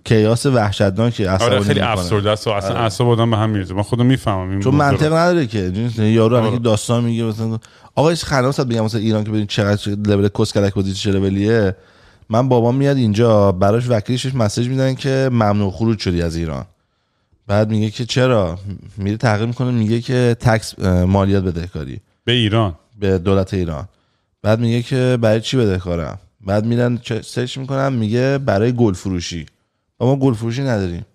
کیاس وحشتناکی اصلا آره خیلی افسرده است و اصلا اعصاب آدم به هم میریزه. من خودم می‌فهمم چون. منطق نداره که یارو آره. که داستان میگه مثلا آقا هیچ خلاص بگم مثلا ایران که ببین چقدر لول کس کلک بازی چه لولیه من بابام میاد اینجا براش وکیلش مسیج میدن که ممنوع خروج شدی از ایران. بعد میگه که چرا؟ میره تحقیق می‌کنه میگه که تکس مالیات بدهکاری به ایران؟ به دولت ایران. بعد میگه که برای چی بدهکارم بعد میرن search می‌کنم میگه برای گل فروشی ما گل فروشی نداریم.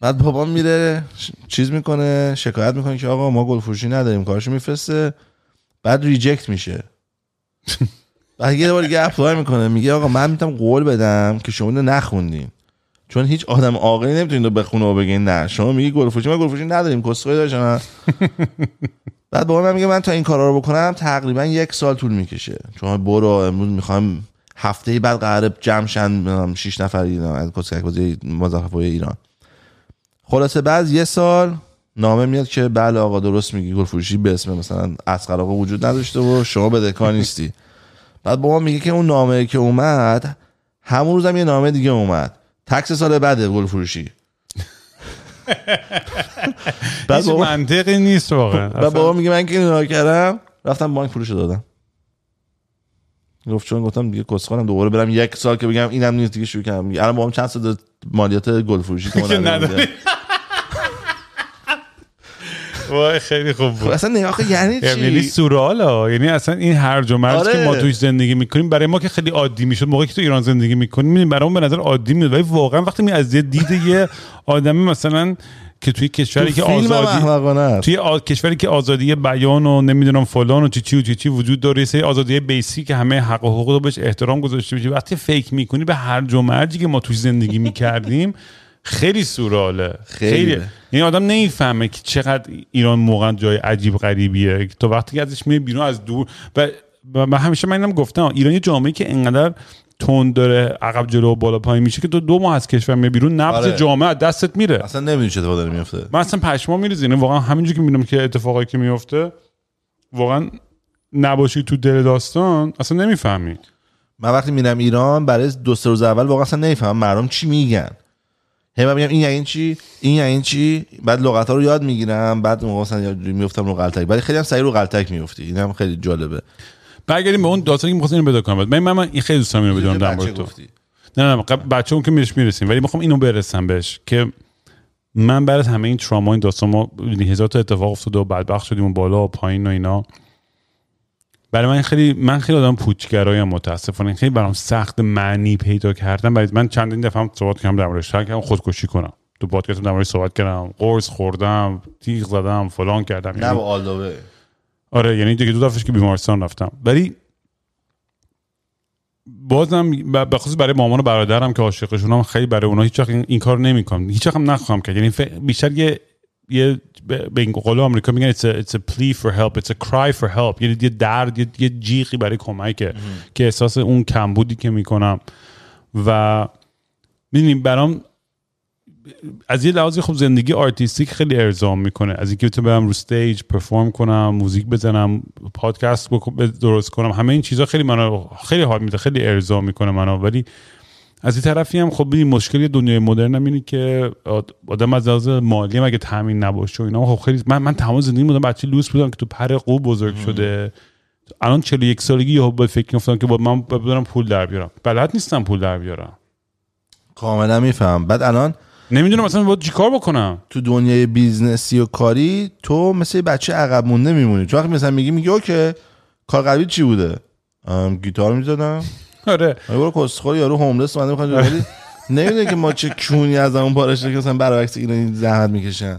بعد بابا میره چیز می‌کنه شکایت می‌کنه که آقا ما گل فروشی نداریم کارشو میفرسته بعد reject میشه. بعد یه بار دیگه apply می‌کنه میگه آقا من می‌تونم قول بدم که شما اینو نخوندین. چون هیچ آدم عاقلی نمی‌تونه اینو بخونه و بگه نه شما میگی گل فروشی ما گل فروشی نداریم کسخلی داشتن. بعد بابا میگه من تا این کارا رو بکنم تقریبا یک سال طول می‌کشه. چون برو امروز می‌خوام هفته بعد قرار جمع شن 6 نفر ایران از کسکک بازی مزخرفای ایران. خلاصه بعد یه سال نامه میاد که بله آقا درست میگی گل فروشی به اسم مثلا اسقر آقا وجود نداشته و شما بدهکار نیستی. بعد بابا میگه که اون نامه که اومد همون روزم یه نامه دیگه اومد. تکس سال بعد گل فروشی بعد بابا منطقی نیست واقعا. و بابا میگه من که نگاه کردم رفتم بانک فروش دادم. گفت چون گفتم دیگه کسخانم دوباره برم یک سال که بگم اینم نیست دیگه شروع کردم میگه الان بابام چند سال مالیات گل فروشی که ما. نداری. وای خیلی خوب خب بود اصلا نگاه کن یعنی یعنی چی سورالا یعنی اصلا این هرج و مرج آره. که ما توش زندگی می‌کنیم برای ما که خیلی عادی می‌شد موقعی که تو ایران زندگی می‌کنیم برای اون به نظر عادی میاد ولی واقعا وقتی می از دید یه آدمی مثلا که توی کشوری که آزادی. توی آ... کشوری که آزادی بیان و نمی‌دونم فلان و چی چی و چی چی وجود داره سری آزادی بیسی که همه حق و حقوق رو بهش احترام گذاشته میشه وقتی فکر می‌کنی به هر مرجی که ما توش زندگی می‌کردیم خیلی سوراله خیلی. یعنی آدم نمی‌فهمه که چقدر ایران موقع جای عجیب غریبیه تو وقتی که ازش میری بیرون از دور و و من همیشه من اینم گفتم ایران یه جامعه که انقدر تند داره عقب جلو و بالا پایین میشه که تو دو ماه از کشور میری بیرون نبض آره. جامعه از دستت میره. اصلا نمی‌دونی چه اتفاقی داره میفته من اصلا پشما میریزه یعنی واقعا همینجور که می‌بینم که اتفاقایی که میفته واقعا نباشی تو دل داستان اصلا نمی‌فهمی. من وقتی میرم ایران برای دو سه روز اول واقعا اصلا نمی‌فهمم مردم چی میگن. هی من میگم این یعنی چی؟ این یعنی چی؟ بعد لغت ها رو یاد می‌گیرم بعد موقع مثلا میفتم رو غلطک. ولی خیلی هم سریع رو غلطک میفتی این هم خیلی جالبه. برگردیم به اون داستانی که می‌خواستم اینو پیدا کنم. من من, این خیلی دوست دارم اینو بدونم در مورد تو. نه نه بچه اون که میرش می‌رسیم. ولی می‌خوام اینو برسم بهش که من بعد از همه این تراما این داستان ما می‌دونی هزار تا اتفاق افتاده و بدبخت شدیم و بالا و پایین و اینا. برای من خیلی من خیلی آدم پوچگرایم متاسفانه. خیلی برام سخت معنی پیدا کردم برای من چندین دفعه هم صحبت کردم در موردش. کردم خودکشی کنم. تو پادکست در موردش صحبت کردم. قرص خوردم تیغ زدم فلان کردم. نه یعنی- با آلدوه آره یعنی دیگه دو دفعهش که بیمارستان رفتم. ولی بازم به خصوص برای مامان و برادرم که عاشقشونم خیلی برای اونا هیچ این, این کار نمی‌کنم. هیچ هم نخواهم کرد. یعنی بیشتر یه یه به این قول آمریکا میگن it's a, it's a plea for help. It's a cry for help. یعنی یه درد یه, یه جیغی برای کمکه که احساس اون کمبودی که می‌کنم. و می‌دونیم برام از یه لحاظی خب زندگی artistic خیلی ارضام می‌کنه. از اینکه بتونم برم رو stage perform کنم موزیک بزنم پادکست درست کنم همه این چیزها خیلی منو خیلی حال میده خیلی ارضام می‌کنه منو. ولی از این طرفی هم خب ببین مشکلی دنیای مدرن هم اینه که آد- آدم از لحاظ مالی هم اگه تامین نباشه و اینا خب خیلی من من تمام زندگی بودم بچه لوس بودم که تو پر قو بزرگ شده. الان 41 سالگی یهو به فکر میفتم که با من بدونم پول در بیارم. بلد نیستم پول در بیارم. کاملا میفهم بعد الان نمی‌دونم مثلا باید چیکار بکنم. تو دنیای business ی و کاری تو مثل بچه عقب مونده میمونی. چون وقتی مثلا میگی میگی اوکی کار قبلی چی بوده؟ گیتار می‌زدم. آره. برو کسخور یارو هوملس اومده می‌خواد ولی نمی‌دونه که ما چه کونی از اون پارش که مثلا برعکس اینا این زحمت می‌کشن.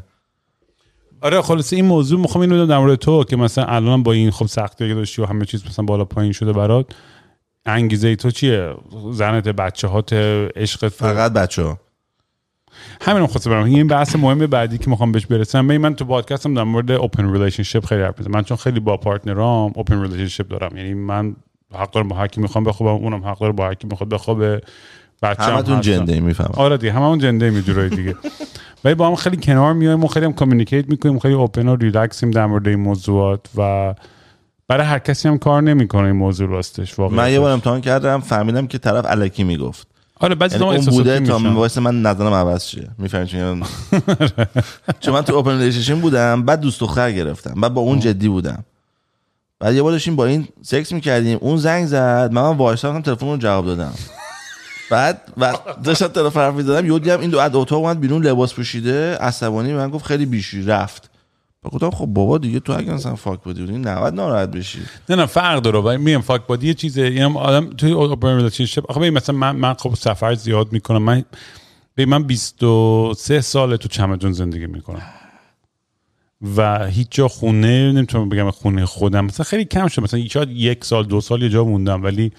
آره خلاصه این موضوع می‌خوام اینو در مورد تو که مثلا الان با این خب سختی که داشتی و همه چیز مثلا بالا پایین شده برات انگیزه تو چیه؟ زنت بچه هات عشقت؟ فقط بچه ها همین خواستم برم این بحث مهم بعدی که می‌خوام بهش برسم ببین من تو پادکستم در مورد open relationship خیلی حرف من چون خیلی با partner ام open relationship دارم. یعنی من حق دارم با هر کی می‌خوام بخوابم اونم حق داره با هر کی می‌خواد بخوابه. بچه‌م همتون. جنده می‌فهمم. آره دیگه هممون جنده یه جورای دیگه. ولی با هم خیلی کنار میایم و خیلی هم communicate می‌کنیم خیلی open و ریلکسیم در مورد این موضوعات و برای هر کسی هم کار نمی‌کنه این موضوع راستش واقعا من یه بار امتحان کردم فهمیدم که طرف الکی می‌گفت. آره بعضی یعنی زمان اون احساساتی بوده تا. باعث من نظرم عوض شه. می‌فهمی چون چون من تو open relationship بودم بعد دوست دختر گرفتم. بعد با اون جدی بودم. بعد یه بار داشتیم با این سکس می‌کردیم اون زنگ زد من وایسادم تلفن رو جواب دادم. بعد و داشتم تلفن حرف می‌زدم یهو دیدم این دو از اتاق اومد بیرون لباس پوشیده عصبانی من گفت خیلی bitch ی رفت. گفتم خب بابا دیگه تو اگه مثلا fuck buddy بودی نباید ناراحت بشی. نه نه فرق داره ولی میم fuck buddy یه چیزه. این هم آدم توی open relationship آخه مثلا من من خب سفر زیاد می‌کنم. من ببین من 23 سال تو چمدون زندگی می‌کنم. و هیچ جا خونه نمی‌تونم بگم خونه خودم. مثلا خیلی کم شد. مثلا یک سال دو سال یه جا موندم. ولی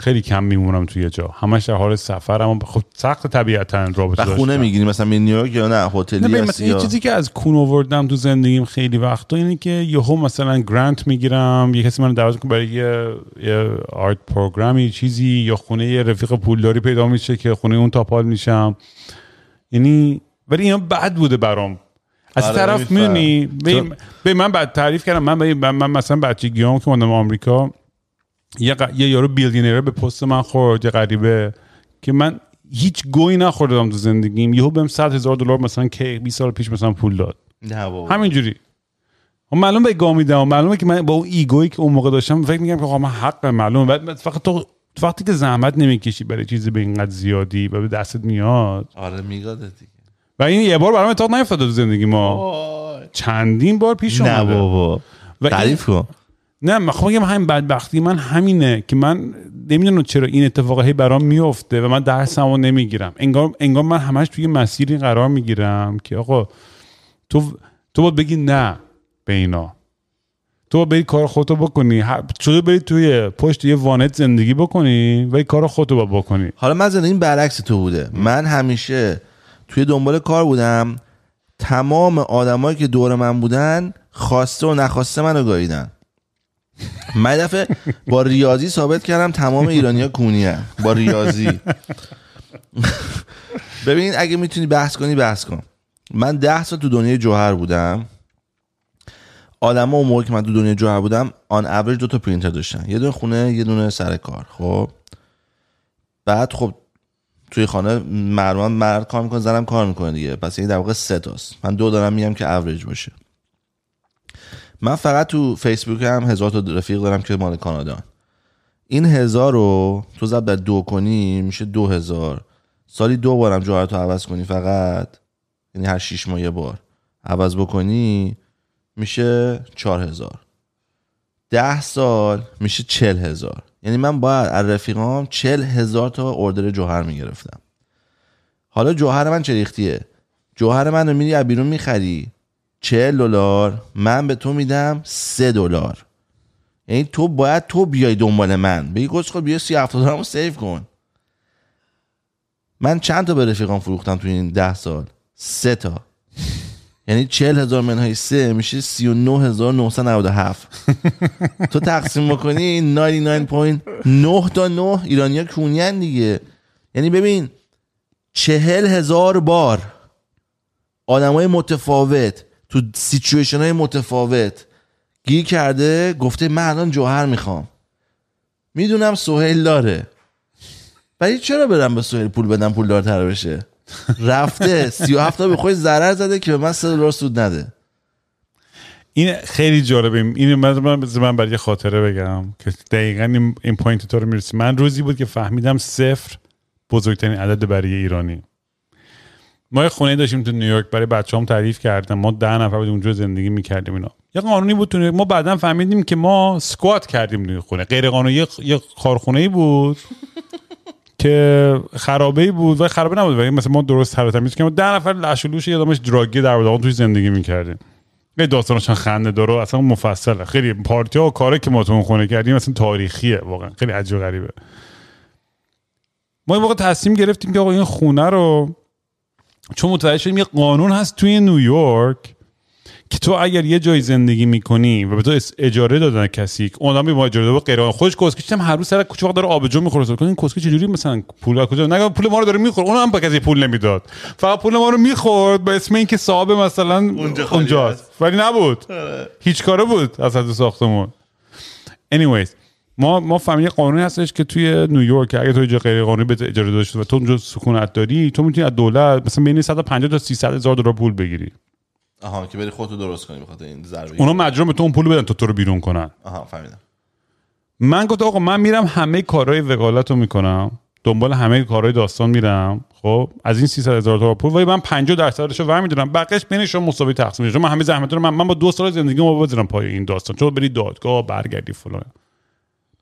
خیلی کم میمونم توی یه جا. همش در حال سفرم خب سخت طبیعتا رابطه و خونه. می‌گیری مثلا می نیویورک یا نه؟ ببین هستی مثلا یه یا چیزی که از کون آوردم تو زندگیم خیلی وقتا اینه که یهو مثلا گرانت می‌گیرم یه کسی من دعوت کنه برای یه, یه آرت پروگرامی چیزی یا خونه یه رفیق پولداری پیدا میشه که خونه اون تاپال میشم. یعنی ولی اینا بد بوده برام. از آره، طرف. میونی به من بعد تعریف کردم. من, من مثلا بچگیام که اومدم آمریکا یه, ق- یه یارو بیلدینره به پست من خورد یه غریبه که من هیچ گویی نخوردم تو زندگیم. یهو بهم 100 هزار دلار مثلا که 20 سال پیش مثلا پول داد. نه بابا. همینجوری. و معلوم به گام میدم معلومه که من با اون ایگویی که اون موقع داشتم فکر میگم که آقا من حق معلومه. بعد فقط تو وقتی که زحمت نمی‌کشی برای چیزی به اینقدر زیادی و به دستت میاد. آره میگاده دیگه. و این یه بار برام اتفاق نیفتاده تو زندگی ما. چندین بار پیش نه اومده. بابا. و این- تعریف کن. نه من خب همین بدبختی من همینه که من نمی‌دونم چرا این اتفاق هی برام میفته و من درسمو نمی‌گیرم. انگار انگار من همش توی مسیری قرار می‌گیرم که آقا تو تو باید بگی نه به اینا. تو باید کار خودتو بکنی. شده بری توی پشت یه وانت زندگی بکنی و کار خودتو باید بکنی. حالا من زندگیم برعکس تو بوده. من همیشه توی دنبال کار بودم. تمام آدمایی که دور من بودن خواسته و نخواسته منو گاییدن. من دفعه با ریاضی ثابت کردم تمام ایرانیا کونی با ریاضی. ببین اگه می‌تونی بحث کنی بحث کن. من ده سال تو دنیای جوهر بودم. آدم اون موقع که من تو دنیای جوهر بودم on average دو تا پرینتر داشتن. یه دونه خونه یه دونه سر کار. خب؟ بعد خب توی خانه معمولا مرد کار می‌کنه زنم کار می‌کنه دیگه. پس این در واقع سه تاست. من دو دارم میگم که اوریج باشه. من فقط تو فیسبوک هم هزار تا رفیق دارم که مال کانادا. این هزار رو تو ضرب در دو کنی میشه دو هزار. سالی دو بارم جوهرتو عوض کنی فقط. یعنی هر شیش ماه یه بار. عوض بکنی میشه چهار هزار. ده سال میشه چل هزار. یعنی من باید از رفیقام چل هزار تا اردر جوهر می‌گرفتم. حالا جوهر من چه ریختیه؟ جوهر من رو میری از بیرون می‌خری. چل دلار. من به تو میدم سه دلار. یعنی تو باید تو بیای دنبال من. بگی گوش خود بیا سی هفتاد دلارمو سیف کن. من چند تا به رفیقام فروختم تو این ده سال؟ سه تا. یعنی چل هزار منهای سه میشه سی و نو هزار نوست نود و هفت. تو تقسیم بکنی 99.9 تا 9 ایرانیا کونین دیگه. یعنی ببین چهل هزار بار آدمای متفاوت تو سیچویشن های متفاوت. گیر کرده گفته من الان جوهر می‌خوام. می‌دونم سهیل داره. ولی چرا برم به سهیل پول بدم پول دارتر بشه؟ رفته سی و هفته به خودش ضرر زده که به من سه دلار سود نده. این خیلی جالبه. این من من, برای خاطره بگم که دقیقا این point تو رو می‌رسی من روزی بود که فهمیدم صفر بزرگترین عدد برای ایرانی. ما یه خونه داشتیم تو نیویورک برای بچه هم تعریف کردم. ما ده نفر بود اونجا زندگی می‌کردیم اینا. یه قانونی بود تو نیویورک. ما بعدا فهمیدیم که ما سکوات کردیم توی خونه. غیر قانونی یه- یه کارخونه ای بود که خرابه بود و خرابه نبود. ولی مثلا ما درست تر تمیز کردیم. ده نفر لش و لوش یه دراگی در بود توی زندگی می‌کردیم. خیلی داستانش خنده داره اصلا مفصله. خیلی پارتی ها و کاره که ما تو خونه کردیم اصلا تاریخیه واقعا. خیلی عجیب ما این موقع تصمیم گرفتیم که آقا این خونه رو چون متوجه شدیم یه قانون هست توی نیویورک که تو اگر یه جای زندگی می‌کنی و به تو اجاره دادن کسی اون آدم به ما اجاره داده غیر خودش کسکش هم هر روز سر کوچه وقت داره آبجو می‌خوره. این کسکش چجوری مثلا پول از کجا؟ نگه پول ما رو داره می‌خوره. اون هم به کسی پول نمی‌داد. فقط پول ما رو می‌خورد به اسم اینکه صاحب مثلا اونجا اونجاست. ولی نبود. هیچ کاره بود از حد ساختمون. Anyways ما ما فهمیدیم یه قانونی هستش که توی نیویورک اگه تو جای غیر قانونی به اجاره داشت و تو اونجا سکونت داری تو می‌تونی از دولت مثلا بین 150 تا 300 هزار دلار پول بگیری. آها که بری خودتو درست کنی بخاطر این ضربه. اونا مجبور به تو اون پول بدن تا تو رو بیرون کنن. آها فهمیدم. من گفتم آقا من میرم همه کارهای وکالت رو می‌کنم دنبال همه کارهای داستان میرم. خب از این 300 هزار تا پول ولی من 50 درصدش رو برمیدارم. بقیش بین شما مساوی تقسیم میشه. من همه زحمت رو من, من با دو سال زندگی ما بذارم پای این داستان. چون بری دادگاه برگردی فلان.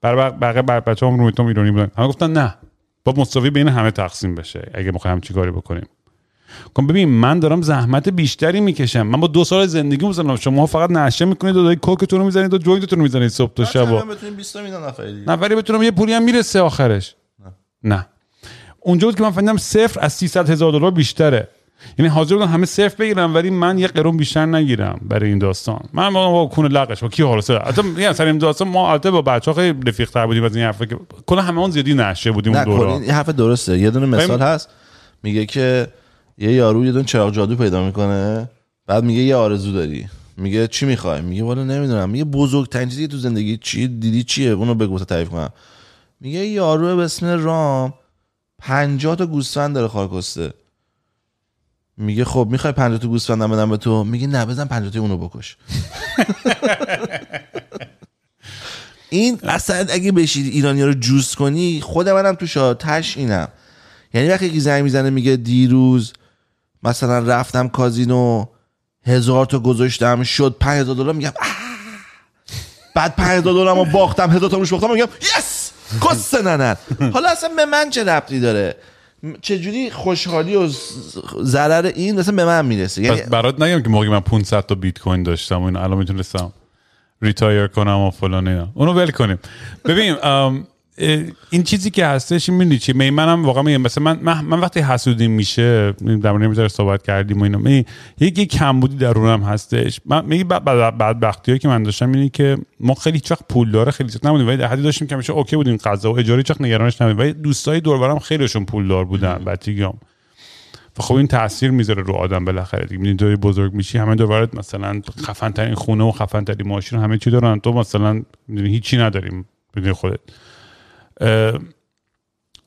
بر بقیه بر بچه‌ام رو می‌تونم ایرانی بودن. همه گفتن نه. با مساوی بین همه تقسیم بشه اگه می‌خوایم چی کاری بکنیم. کن ببین من دارم زحمت بیشتری می‌کشم. من با دو سال زندگی می‌زنم شما فقط نشه می‌کنید و دارید کوکتون رو می‌زنید و جوینتتون رو می‌زنید صبح تا شب و- بتونیم 20 تا میدن نفری بتونم یه پولی هم می‌رسه آخرش. نه. اونجا بود که من فهمیدم صفر از 300 هزار دلار بیشتره. یعنی حاضر بودم همه صفر بگیرم ولی من یه قرون بیشتر نگیرم برای این داستان. من با, کون لقش با کی حالسه حتی میگم سر این داستان ما البته با بچه‌ها خیلی رفیق تر بودیم از این حرفا که کلا همه اون زیادی نشه بودیم اون دوران این حرف درسته. یه دونه مثال هست. میگه که یه یارو یه دونه چراغ جادو پیدا می‌کنه بعد میگه یه آرزو داری. میگه چی می‌خوای؟ میگه والا نمی‌دونم. میگه بزرگترین چیزی تو زندگی چی دیدی چیه؟ اونو بگو تا تعریف کنم. میگه یارو به اسم رام 50 تا گوسفند داره خارکسته میگه خب می‌خوای 50 تا گوسفندم بدم به تو؟ میگه نه بزن 50 تا اونو بکش. این اصلا اگه بشید ایرانی رو جوس کنی خود منم تو شاتش اینم. یعنی وقتی که زنگ می‌زنه میگه دیروز مثلا رفتم کازینو هزار تا گذاشتم شد پنج هزار دلار میگم. بعد پنج هزار دلار باختم هزار تا روش باختم میگم yes! کس ننت. حالا اصلا به من چه ربطی داره؟ چجوری خوشحالی و ضرر این اصلا به من می‌رسه؟ یعنی برات نگم که موقعی من 500 تا بیت کوین داشتم و الان می‌تونستم retire کنم و فلان اینا. اونو ول کنیم. ببین این چیزی که هستش این می‌دونی چی؟ می منم واقعا میگم مثلا من, من, من وقتی حسودیم میشه در مورد صحبت کردیم و اینا. می یکی کمبودی درونم هستش. من میگی بعد بدبختی که من داشتم اینه که ما خیلی هیچ وقت پولدار خیلی زیاد نبودیم. ولی حدی داشتیم که میشه اوکی بودیم غذا و اجاره وقت نگرانش نبودیم. ولی دوستای دور و برم خیلیشون پولدار بودن بچگیام و خب این تاثیر می‌ذاره رو آدم بالاخره دیگه. می‌دونی بزرگ میشی همه دوباره مثلا خفن ترین خونه و خفن ترین ماشین همه چی دارن. تو مثلا هیچی نداریم بدون خودت.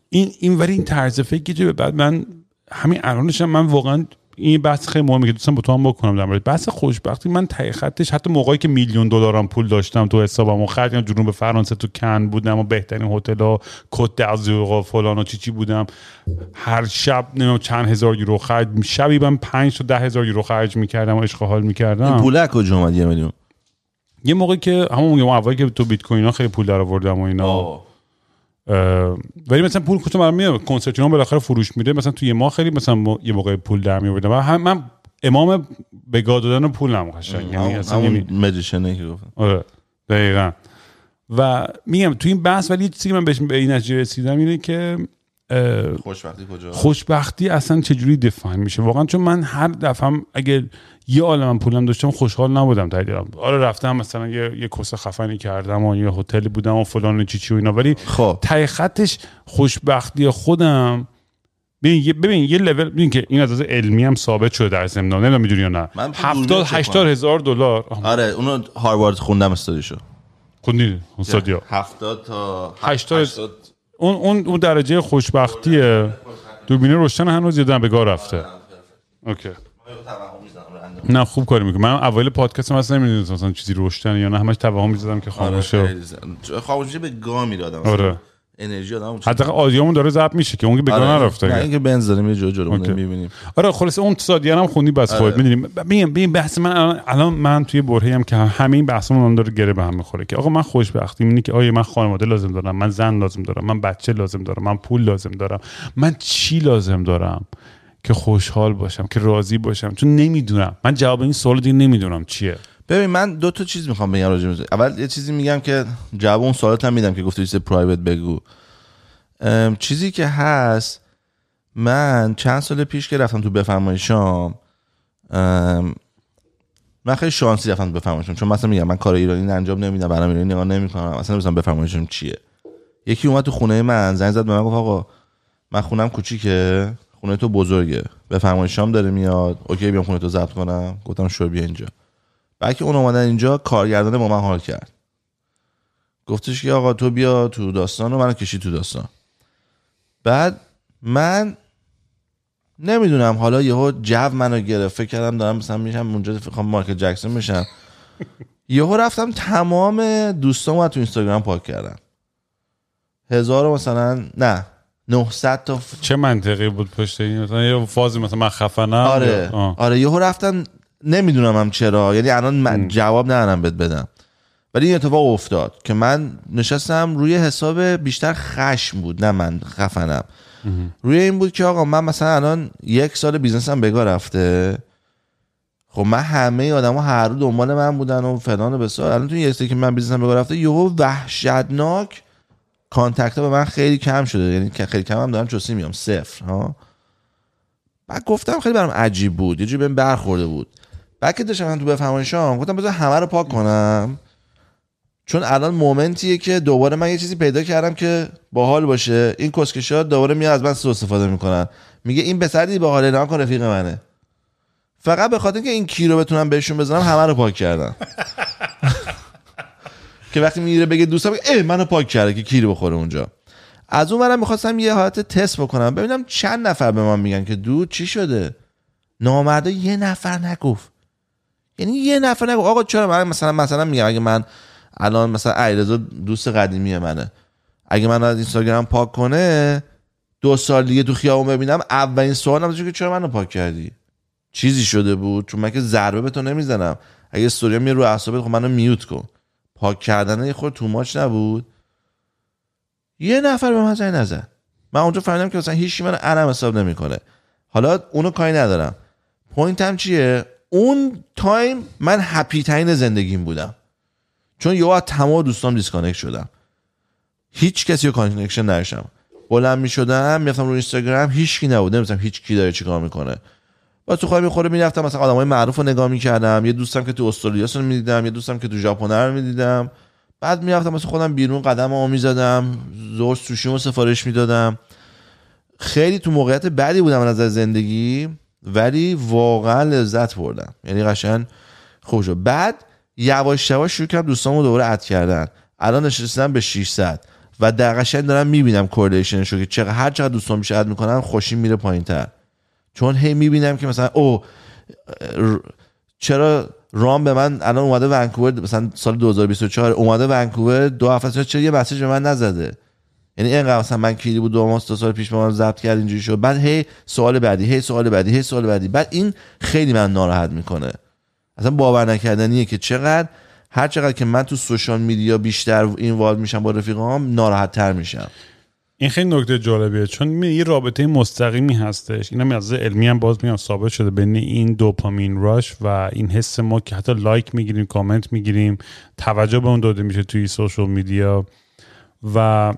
این این ولی این طرز فکری که بعد من همین الانش من واقعا این بحث خیلی مهمه که دوستم با تو هم بکنم در مورد. بحث خوشبختی من ته خطش حتی موقعی که میلیون دلارم پول داشتم تو حسابم و خرجم جنوب فرانسه تو کن بودم و بهترین هتل ها کت دازوق و فلان و چی چی بودم. هر شب نمی‌دونم چند هزار یورو خرج شبی من 5 تا ده هزار یورو خرج می‌کردم و عشق حال می‌کردم. پول کجا اومد یه میلیون؟ یه موقعی که همون موقع اولی که تو بیت کوین ها خیلی پول در آوردم و اینا. اه، ولی مثلا پول کجا من میاد کنسرت اینا بالاخره فروش میره مثلا تو یه ماه خیلی مثلا ما- یه موقع پول در میوردم من, هم- من امام بگاه دادن پولم قشنگ. یعنی اصلا یعنی همون مجیشنه که گفتم. آره. دقیقا. و میگم تو این بحث ولی یه چیزی که من بهش به این نتیجه رسیدم اینه که خوشبختی کجا؟ خوشبختی اصلا چجوری دفاین میشه؟ واقعا چون من هر دفعه اگه یه عالم پولم داشتم خوشحال نبودم ته دلم آره رفتم مثلا یه یه کس خفنی کردم و یه هتلی بودم و فلان و چی چی و اینا. ولی خب. ته خطش خوشبختی خودم. ببین یه, ببین یه لول ببین که این از علمی هم ثابت شده در زمینه نمی‌دونم می‌دونی یا نه؟ من پول 70 دوربین چک 80 هزار دلار. آره اونو هاروارد خوندم استادیشو. خوندی؟ استادیا 70 تا 80 اون اون اون درجه خوشبختیه. دوربین روشن هنوز یادم به گاه رفته. اوکی. نه خوب کاری می‌کنم من اوایل پادکست اصلا نمی‌دونستم مثلا چیزی روشن یا نه. همش توهم می‌زدم که خاموشه خاموشی به گاه میره آدم آره انرژی آدم حتی آدیومون داره ضبط میشه که اون به گاه نه نرفته اینکه بنز داریم یه جو جلو اوکی. می‌بینیم. آره خلاص اون سادیه هم خوندی بس خودت می‌دونیم. ببین ببین بحث من الان, الان من توی برهه هم که همه این بحثمون هم داره گره به هم می‌خوره که آقا من خوشبختی اینه که آیا من خانواده لازم دارم من زن لازم دارم من بچه لازم دارم من پول لازم دارم من چی لازم دارم؟ که خوشحال باشم که راضی باشم چون نمی‌دونم. من جواب این سوال دیگه نمی‌دونم چیه. ببین من دو تا چیز می‌خوام بگم راجع اول یه چیزی میگم که جواب اون سوالات هم میدم که گفتی چیز پرایوت بگو. چیزی که هست من چند سال پیش که رفتم تو بفرمایشام ام، من خیلی شانسی رفتم تو بفرمایشام. چون مثلا میگم من کار ایرانی انجام نمیدم برنامه ایرانی نگاه نمی‌کنم. اصلا نمی‌دونم بفرمایشام چیه. یکی اومد تو خونه من زنگ زد به من گفت آقا من خونم کوچیکه. خونه تو بزرگه. بفرمایشام داره میاد. اوکی بیام خونه تو ضبط کنم. گفتم شو بیا اینجا. بعد که اون اومدن اینجا کارگردان با من حال کرد. گفتش که آقا تو بیا تو داستان و منو کشی تو داستان. بعد من نمی‌دونم حالا یهو جو منو گرفت. فکر کردم دارم مثلا میشم اونجا می‌خوام مایکل جکسون بشم یهو رفتم تمام دوستامو تو اینستاگرام پاک کردم. هزار مثلا نه. 900 تا ف- چه منطقی بود پشت این؟ مثلا یه فازی مثلا من خفنم آره. آه. آره یهو رفتم نمی‌دونم هم چرا. یعنی الان من جواب ندارم بهت بدم. ولی این اتفاق افتاد که من نشستم روی حساب بیشتر خشم بود نه من خفنم. روی این بود که آقا من مثلا الان یک سال بیزنسم بگاه رفته. خب من همه آدم ها هر رو دنبال من بودن و فلان و بسار. الان تو یک که من بیزنسم بگاه رفته یهو وحشتناک contact ها به من خیلی کم شده. یعنی خیلی کم هم دارم چوسی میام صفر ها. بعد گفتم خیلی برام عجیب بود. یه جوری بهم برخورده بود. بعد که داشتم تو بفهمانشام گفتم بذار همه رو پاک کنم. چون الان moment یه که دوباره من یه چیزی پیدا کردم که باحال باشه. این کسکشا دوباره میاد از من سوء استفاده می‌کنن. میگه این پسری باحال اعلام کن رفیق منه. فقط به خاطر اینکه این کیر رو بتونم بهشون بزنم همه رو پاک کردم. که وقتی میره بگه دوستم بگه ای منو پاک کرده که کی رو بخوره اونجا. از اون برم می‌خواستم یه حالت تست بکنم. ببینم چند نفر به من میگن که دو چی شده؟ نامرده یه نفر نگفت. یعنی یه نفر نگفت. آقا چرا من مثلا مثلا میگم اگه من الان مثلا علیرضا دوست قدیمی منه. اگه من از اینستاگرام پاک کنه دو سال دیگه تو خیابون ببینم اولین سوالم که چرا منو پاک کردی؟ چیزی شده بود؟ چون من که ضربه به تو نمی‌زنم. اگه استوری میره رو اعصابت خب منو mute کن. پاک کردن خورده too much نبود. یه نفر به من زنگ نزد. من اونجا فهمیدم که مثلا هیچ منو آدم حساب نمی‌کنه. حالا اونو کاری ندارم. point م چیه؟ اون time من happy ترین زندگیم بودم. چون یه از تمام دوستان disconnect شدم. هیچ کسی رو connection نداشتم. بلند می شدم می‌رفتم رو اینستاگرام هیچ کی نبود. نمی‌دونم هیچ کی داره چیکار می‌کنه. با تو خواهی می‌خوره می‌رفتم مثلا آدمای معروف رو نگاه می‌کردم. یه دوستم که تو استرالیا رو می‌دیدم یه دوستم که تو ژاپن رو می‌دیدم. بعد می‌رفتم مثلا خودم بیرون قدم ها می‌زدم زور سوشیمو سفارش می‌دادم. خیلی تو موقعیت بدی بودم از زندگی ولی واقعا لذت بردم. یعنی قشنگ خوب شد. بعد یواش یواش شروع کردم دوستامو دوباره اد کردن. الان نشستم به 600 و در قشنگ دارم می‌بینم کورلیشنشو که چقدر هر چقدر دوستان بیشتر اد می‌کنن خوشی میره پایینتر. چون هی می‌بینم که مثلا او چرا رام به من الان اومده ونکوور مثلا سال 2024 اومده ونکوور دو هفته چرا یه مسیج به من نزده؟ یعنی اینقدر مثلا من کلی بود دو ماه دو سال پیش به من ضبط کرد اینجوری شد. بعد هی سوال بعدی هی سوال بعدی هی سوال بعدی. بعد این خیلی من ناراحت می‌کنه. اصلا باور نکردنیه که چقدر هر چقدر که من تو سوشال میدیا بیشتر اینوالو میشم با رفیقام ناراحت تر میشم. این خیلی نکته جالبیه چون یه رابطه مستقیمی هستش. اینم از علمی هم باز میگم ثابت شده بین این دوپامین rush و این حس ما که حتی لایک می‌گیریم کامنت می‌گیریم توجه به اون داده میشه توی social media. و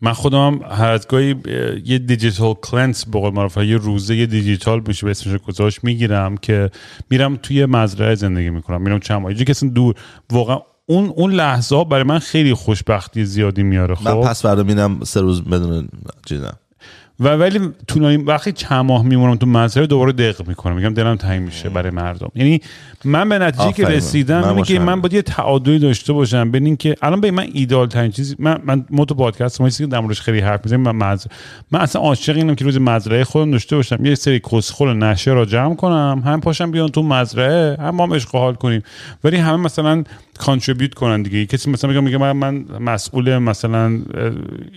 من خودم هر از گاهی اه، یه digital cleanse به قول یه روزه یه دیجیتال میشه به اسمش گذاشت می‌گیرم که میرم توی مزرعه زندگی می‌کنم میرم چند ماه. اصلا دور واقعا اون اون لحظه ها برای من خیلی خوشبختی زیادی میاره خب؟ من پس فردا میرم سه روز بدون چیزم. و ولی طولانی وقتی چند ماه میمونم تو مزرعه دوباره دق می‌کنم. میگم دلم تنگ میشه برای مردم. یعنی من به نتیجه که. رسیدم من اینه که. من باید یه تعادلی داشته باشم بین این که الان به من ایدال ترین چیزی من من ما تو پادکست ما چیزی که در موردش خیلی حرف می‌زنیم من مز... من اصلا عاشق اینم که روز مزرعه خودم داشته باشم. یه سری کسخل نشه را جمع کنم هم پاشم بیان تو مزرعه هم ما هم حال کنیم. ولی همه مثلا کانتریبیوت کنن دیگه. کسی مثلا میگه میگه من, من مسئول مثلا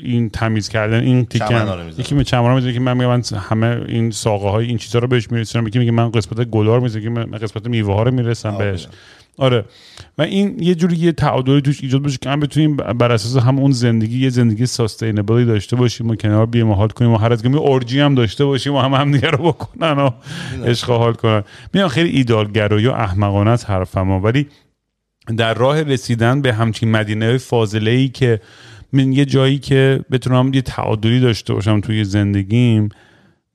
این تمیز کردن این تیکن. یکی می چمرا می‌ذاره که من میگم من همه این ساقه های این چیزا رو بهش میرسونم. یکی میگه من قسمت گلار می‌ذارم. که من قسمت میوه ها رو می‌رسم بهش. آره. و این یه جوری یه تعادلی توش ایجاد بشه که هم بتونیم بر اساس هم اون زندگی یه زندگی ساستینبلی داشته باشیم و کنار بیایم حال کنیم و هر از اورجی هم داشته باشیم و هم هم دیگه رو بکنن و عشق حال کنن. میگم خیلی ایدالگرایی و احمقانه است حرفم. ولی در راه رسیدن به همچین مدینه فاضله ای که من یه جایی که بتونم یه تعادلی داشته باشم توی زندگیم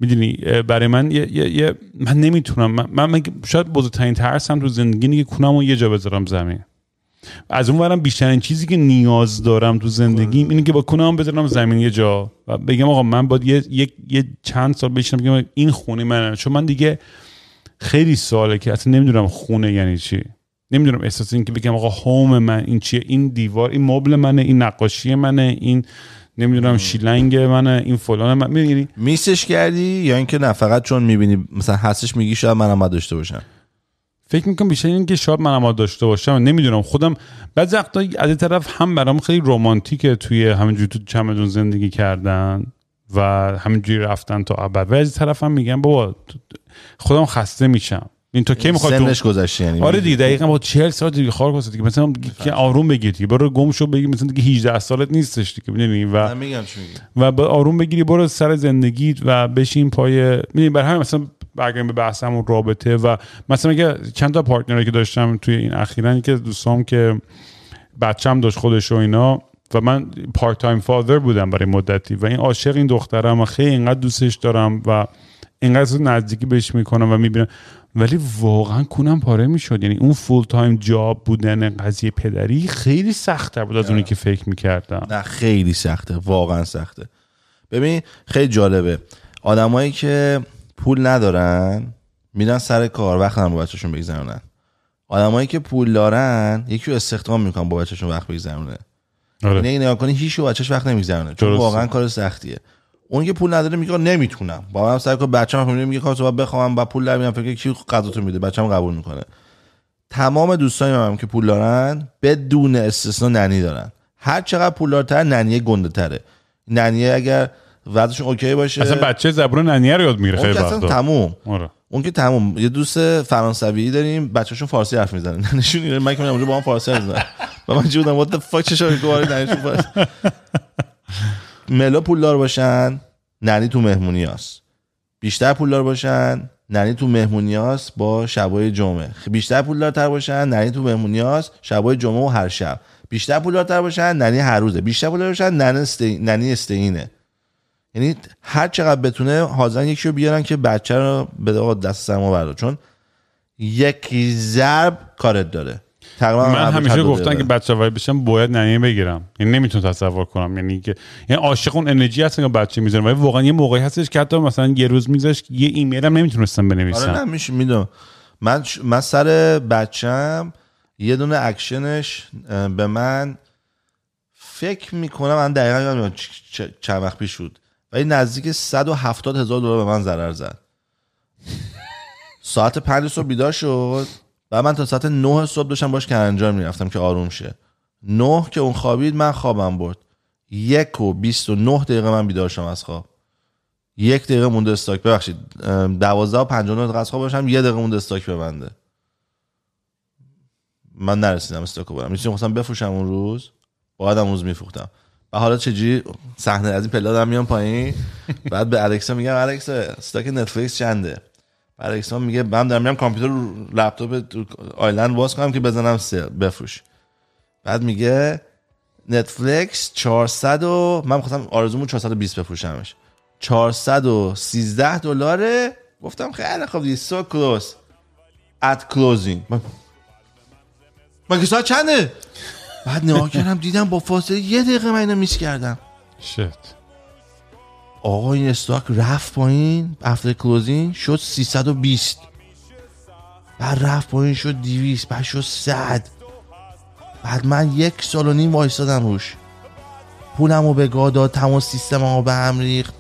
می‌دونی برای من یه, یه, یه- من نمی‌تونم من, من, شاید بزرگترین ترسم تو زندگی اینه که کنم و یه جا بذارم زمین. از اون ورم بیشترین چیزی که نیاز دارم تو زندگیم اینه که با کنم بذارم زمین یه جا و بگم آقا من باید یه, یه, یه چند سال بشینم بگم این خونه منه. چون من دیگه خیلی ساله که اصلا نمی‌دونم خونه یعنی چی. نمی‌دونم احساس این که بگم آقا هوم من این چیه؟ این دیوار این مبل منه این نقاشی منه این نمی‌دونم شیلنگ منه این فلان من. می‌دونی میسش کردی یا اینکه نه فقط چون می‌بینی مثلا هستش میگی شاید منم داشته باشم؟ فکر می‌کنم بیشتر این که شاید من هم داشته باشم. نمی‌دونم خودم بعضی وقتا از این طرف هم برام خیلی رمانتیکه توی همینجوری تو چمدون زندگی کردن و همینجوری رفتن تا ابد. و از طرف هم میگم بابا خودم خسته میشم. این تو کی می‌خواد تو سنش گذشته یعنی. آره دیگه دقیقا با 40 سال دیگه خار کنه دیگه. مثلا که آروم بگیر دیگه. برو گم شو بگی مثلا دیگه 18 سالت نیستش دیگه می‌دونی؟ و من میگم چی و با آروم بگیری برو سر زندگیت و بشین پای می‌دونی برای همین مثلا برگردیم به بحثمون رابطه و مثلا میگه چند تا پارتنری که داشتم توی این اخیرا که دوستام که بچم داشت خودش و اینا و من part time father بودم برای مدتی و این عاشق این دخترم و خیلی اینقدر دوستش دارم و اینقدر نزدیکی بهش می‌کنم و می‌بینم. ولی واقعا کونم پاره می‌شد. یعنی اون full time job بودن قضیه پدری خیلی سختتر بود از اونی که فکر می‌کردم. نه خیلی سخته. واقعا سخته. ببین خیلی جالبه. آدمایی که پول ندارن میرن سر کار وقت هم با بچهشون بگذرونن. آدمایی که پول دارن یکی رو استخدام می‌کنن با بچهشون وقت بگذرونه. آره. نه نگاه کنی هیچ بچهش وقت نمیگذرونه. چون. واقعا کار سختیه. اون که پول نداره میگه نمی‌تونم. با من سر کار بچه‌م میگه میگه باید بخوام با پول در میام فکر کی غذاتو میده. بچه‌م قبول می‌کنه. تمام دوستای هم که پول دارن بدون استثنا ننی دارن. هر چقدر پول دارتر ننیه گنده تره ننیه اگر وضعشون اوکی باشه اصلا بچه زبون ننیه رو یاد می‌گیره خیلی اصلا تموم. آره. اون که تموم. یه دوست فرانسوی داریم بچه‌شون فارسی حرف می‌زنن. نشون اینه من که اونجا با هم فارسی حرف می‌زنن. و من بودم؟ What the fuck چه دوباره ننیشون فارسی. ملا پولدار باشن ننی تو مهمونی هست بیشتر پولدار باشن ننی تو مهمونی هست با شبای جمعه. بیشتر پولدارتر باشن ننی تو مهمونی هست شبای جمعه و هر شب. بیشتر پولدارتر باشن ننی هر روزه. بیشتر پولدار باشن ننی, استی... ننی استینه. یعنی هر چقدر بتونه حاضرن یکی رو بیارن که بچه رو به دست سرما بردار. چون یک ضرب کارت داره. تقریبا من همیشه دقیقه. که بچه وای بشم باید ننیه بگیرم. یعنی نمی‌تونم تصور کنم. یعنی که یعنی عاشق اون انرژی هستن که بچه می‌ذارم ولی واقعا یه موقعی هستش که حتی مثلا یه روز میذاش یه ایمیل هم نمی‌تونستم بنویسم آره نه میشه می‌دونم. من ش- من سر بچم یه دونه اکشنش به من فکر می‌کنم من دقیقا چ- چند وقت پیش بود. ولی نزدیک 170 هزار دلار به من ضرر زد. ساعت پنج صبح بیدار شد. و من تا ساعت 9 صبح داشتم باش کرنجان می‌رفتم که آروم شه. نه که اون خوابید من خوابم برد. یک و بیست و نه دقیقه من بیدار شدم از خواب. یک دقیقه مونده استاک. ببخشید. ام، دوازده و پنجاه دقیقه از خواب باشم یه دقیقه مونده استاک ببنده. من نرسیدم استاک برم. می‌تونم خواستم بفروشم اون روز. باید اون روز میفروختم. و حالا چجوری صحنه از این دارم میام پایین. بعد به الکسا میگم الکسا استاک نتفلیکس چنده؟ بعد الکسا میگه من دارم میام کامپیوتر رو لپتاپ آیلند باز کنم که بزنم بفروش. بعد میگه نتفلیکس 400 و من خواستم آرزومون 420 بفروشمش. 413 دلاره؟ گفتم خیلی خوب دیگه so close. At closing. من مگه ساعت چنده؟ بعد نگاه کردم دیدم با فاصله یه دقیقه من اینو میس کردم. شت. آقا این استاک رفت پایین افتر کلوزینگ شد 320 بعد رفت پایین شد 200 بعد شد 100 بعد من یک سال و نیم وایستادم روش. پولمو به گاه داد تمام سیستم ها به هم ریخت.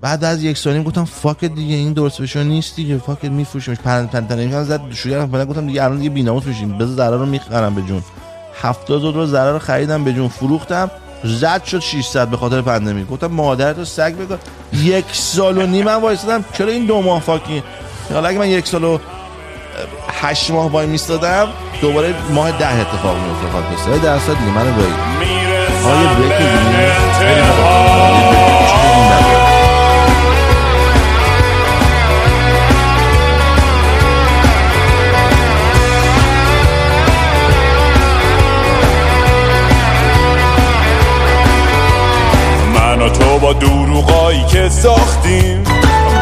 بعد از یک سال نیم گفتم فاک دیگه این درست بشه نیست دیگه فاک میفروشیمش. پرند پرند پرند زد شوگر بعد گفتم دیگه الان دیگه بی‌ناموس میشیم بذار ضرر رو می‌خرم به جون. 70 دلار ضرر رو خریدم به جون. فروختم. زد شد 600 به خاطر پندمی. گفتم مادرتو سگ بگو. یک سال و نیم من وایسادم چرا این دو ماه فاکی؟ حالا اگه من یک سال و هشت ماه وای میستادم دوباره ماه ده اتفاق میفته خاک سه درصد دیگه منو بگید آقای می‌رسم با دروغایی که ساختیم.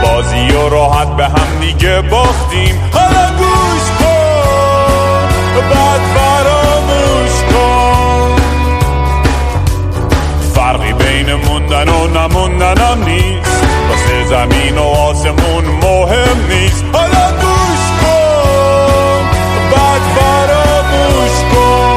بازی و راحت به هم دیگه باختیم. حالا گوش کن بعد فراموش کن. فرقی بین موندن و نموندن هم نیست. واسه زمین و آسمون مهم نیست. حالا گوش کن بعد فراموش کن.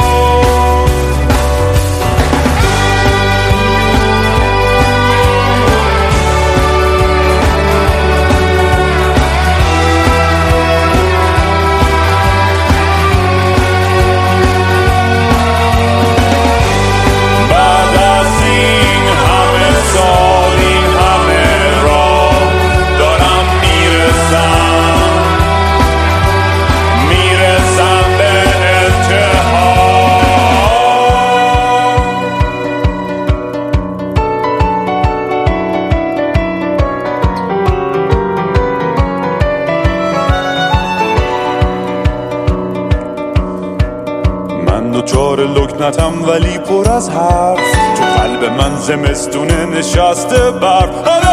ولی پر از حرف. تو قلب من زمستونه نشسته برف.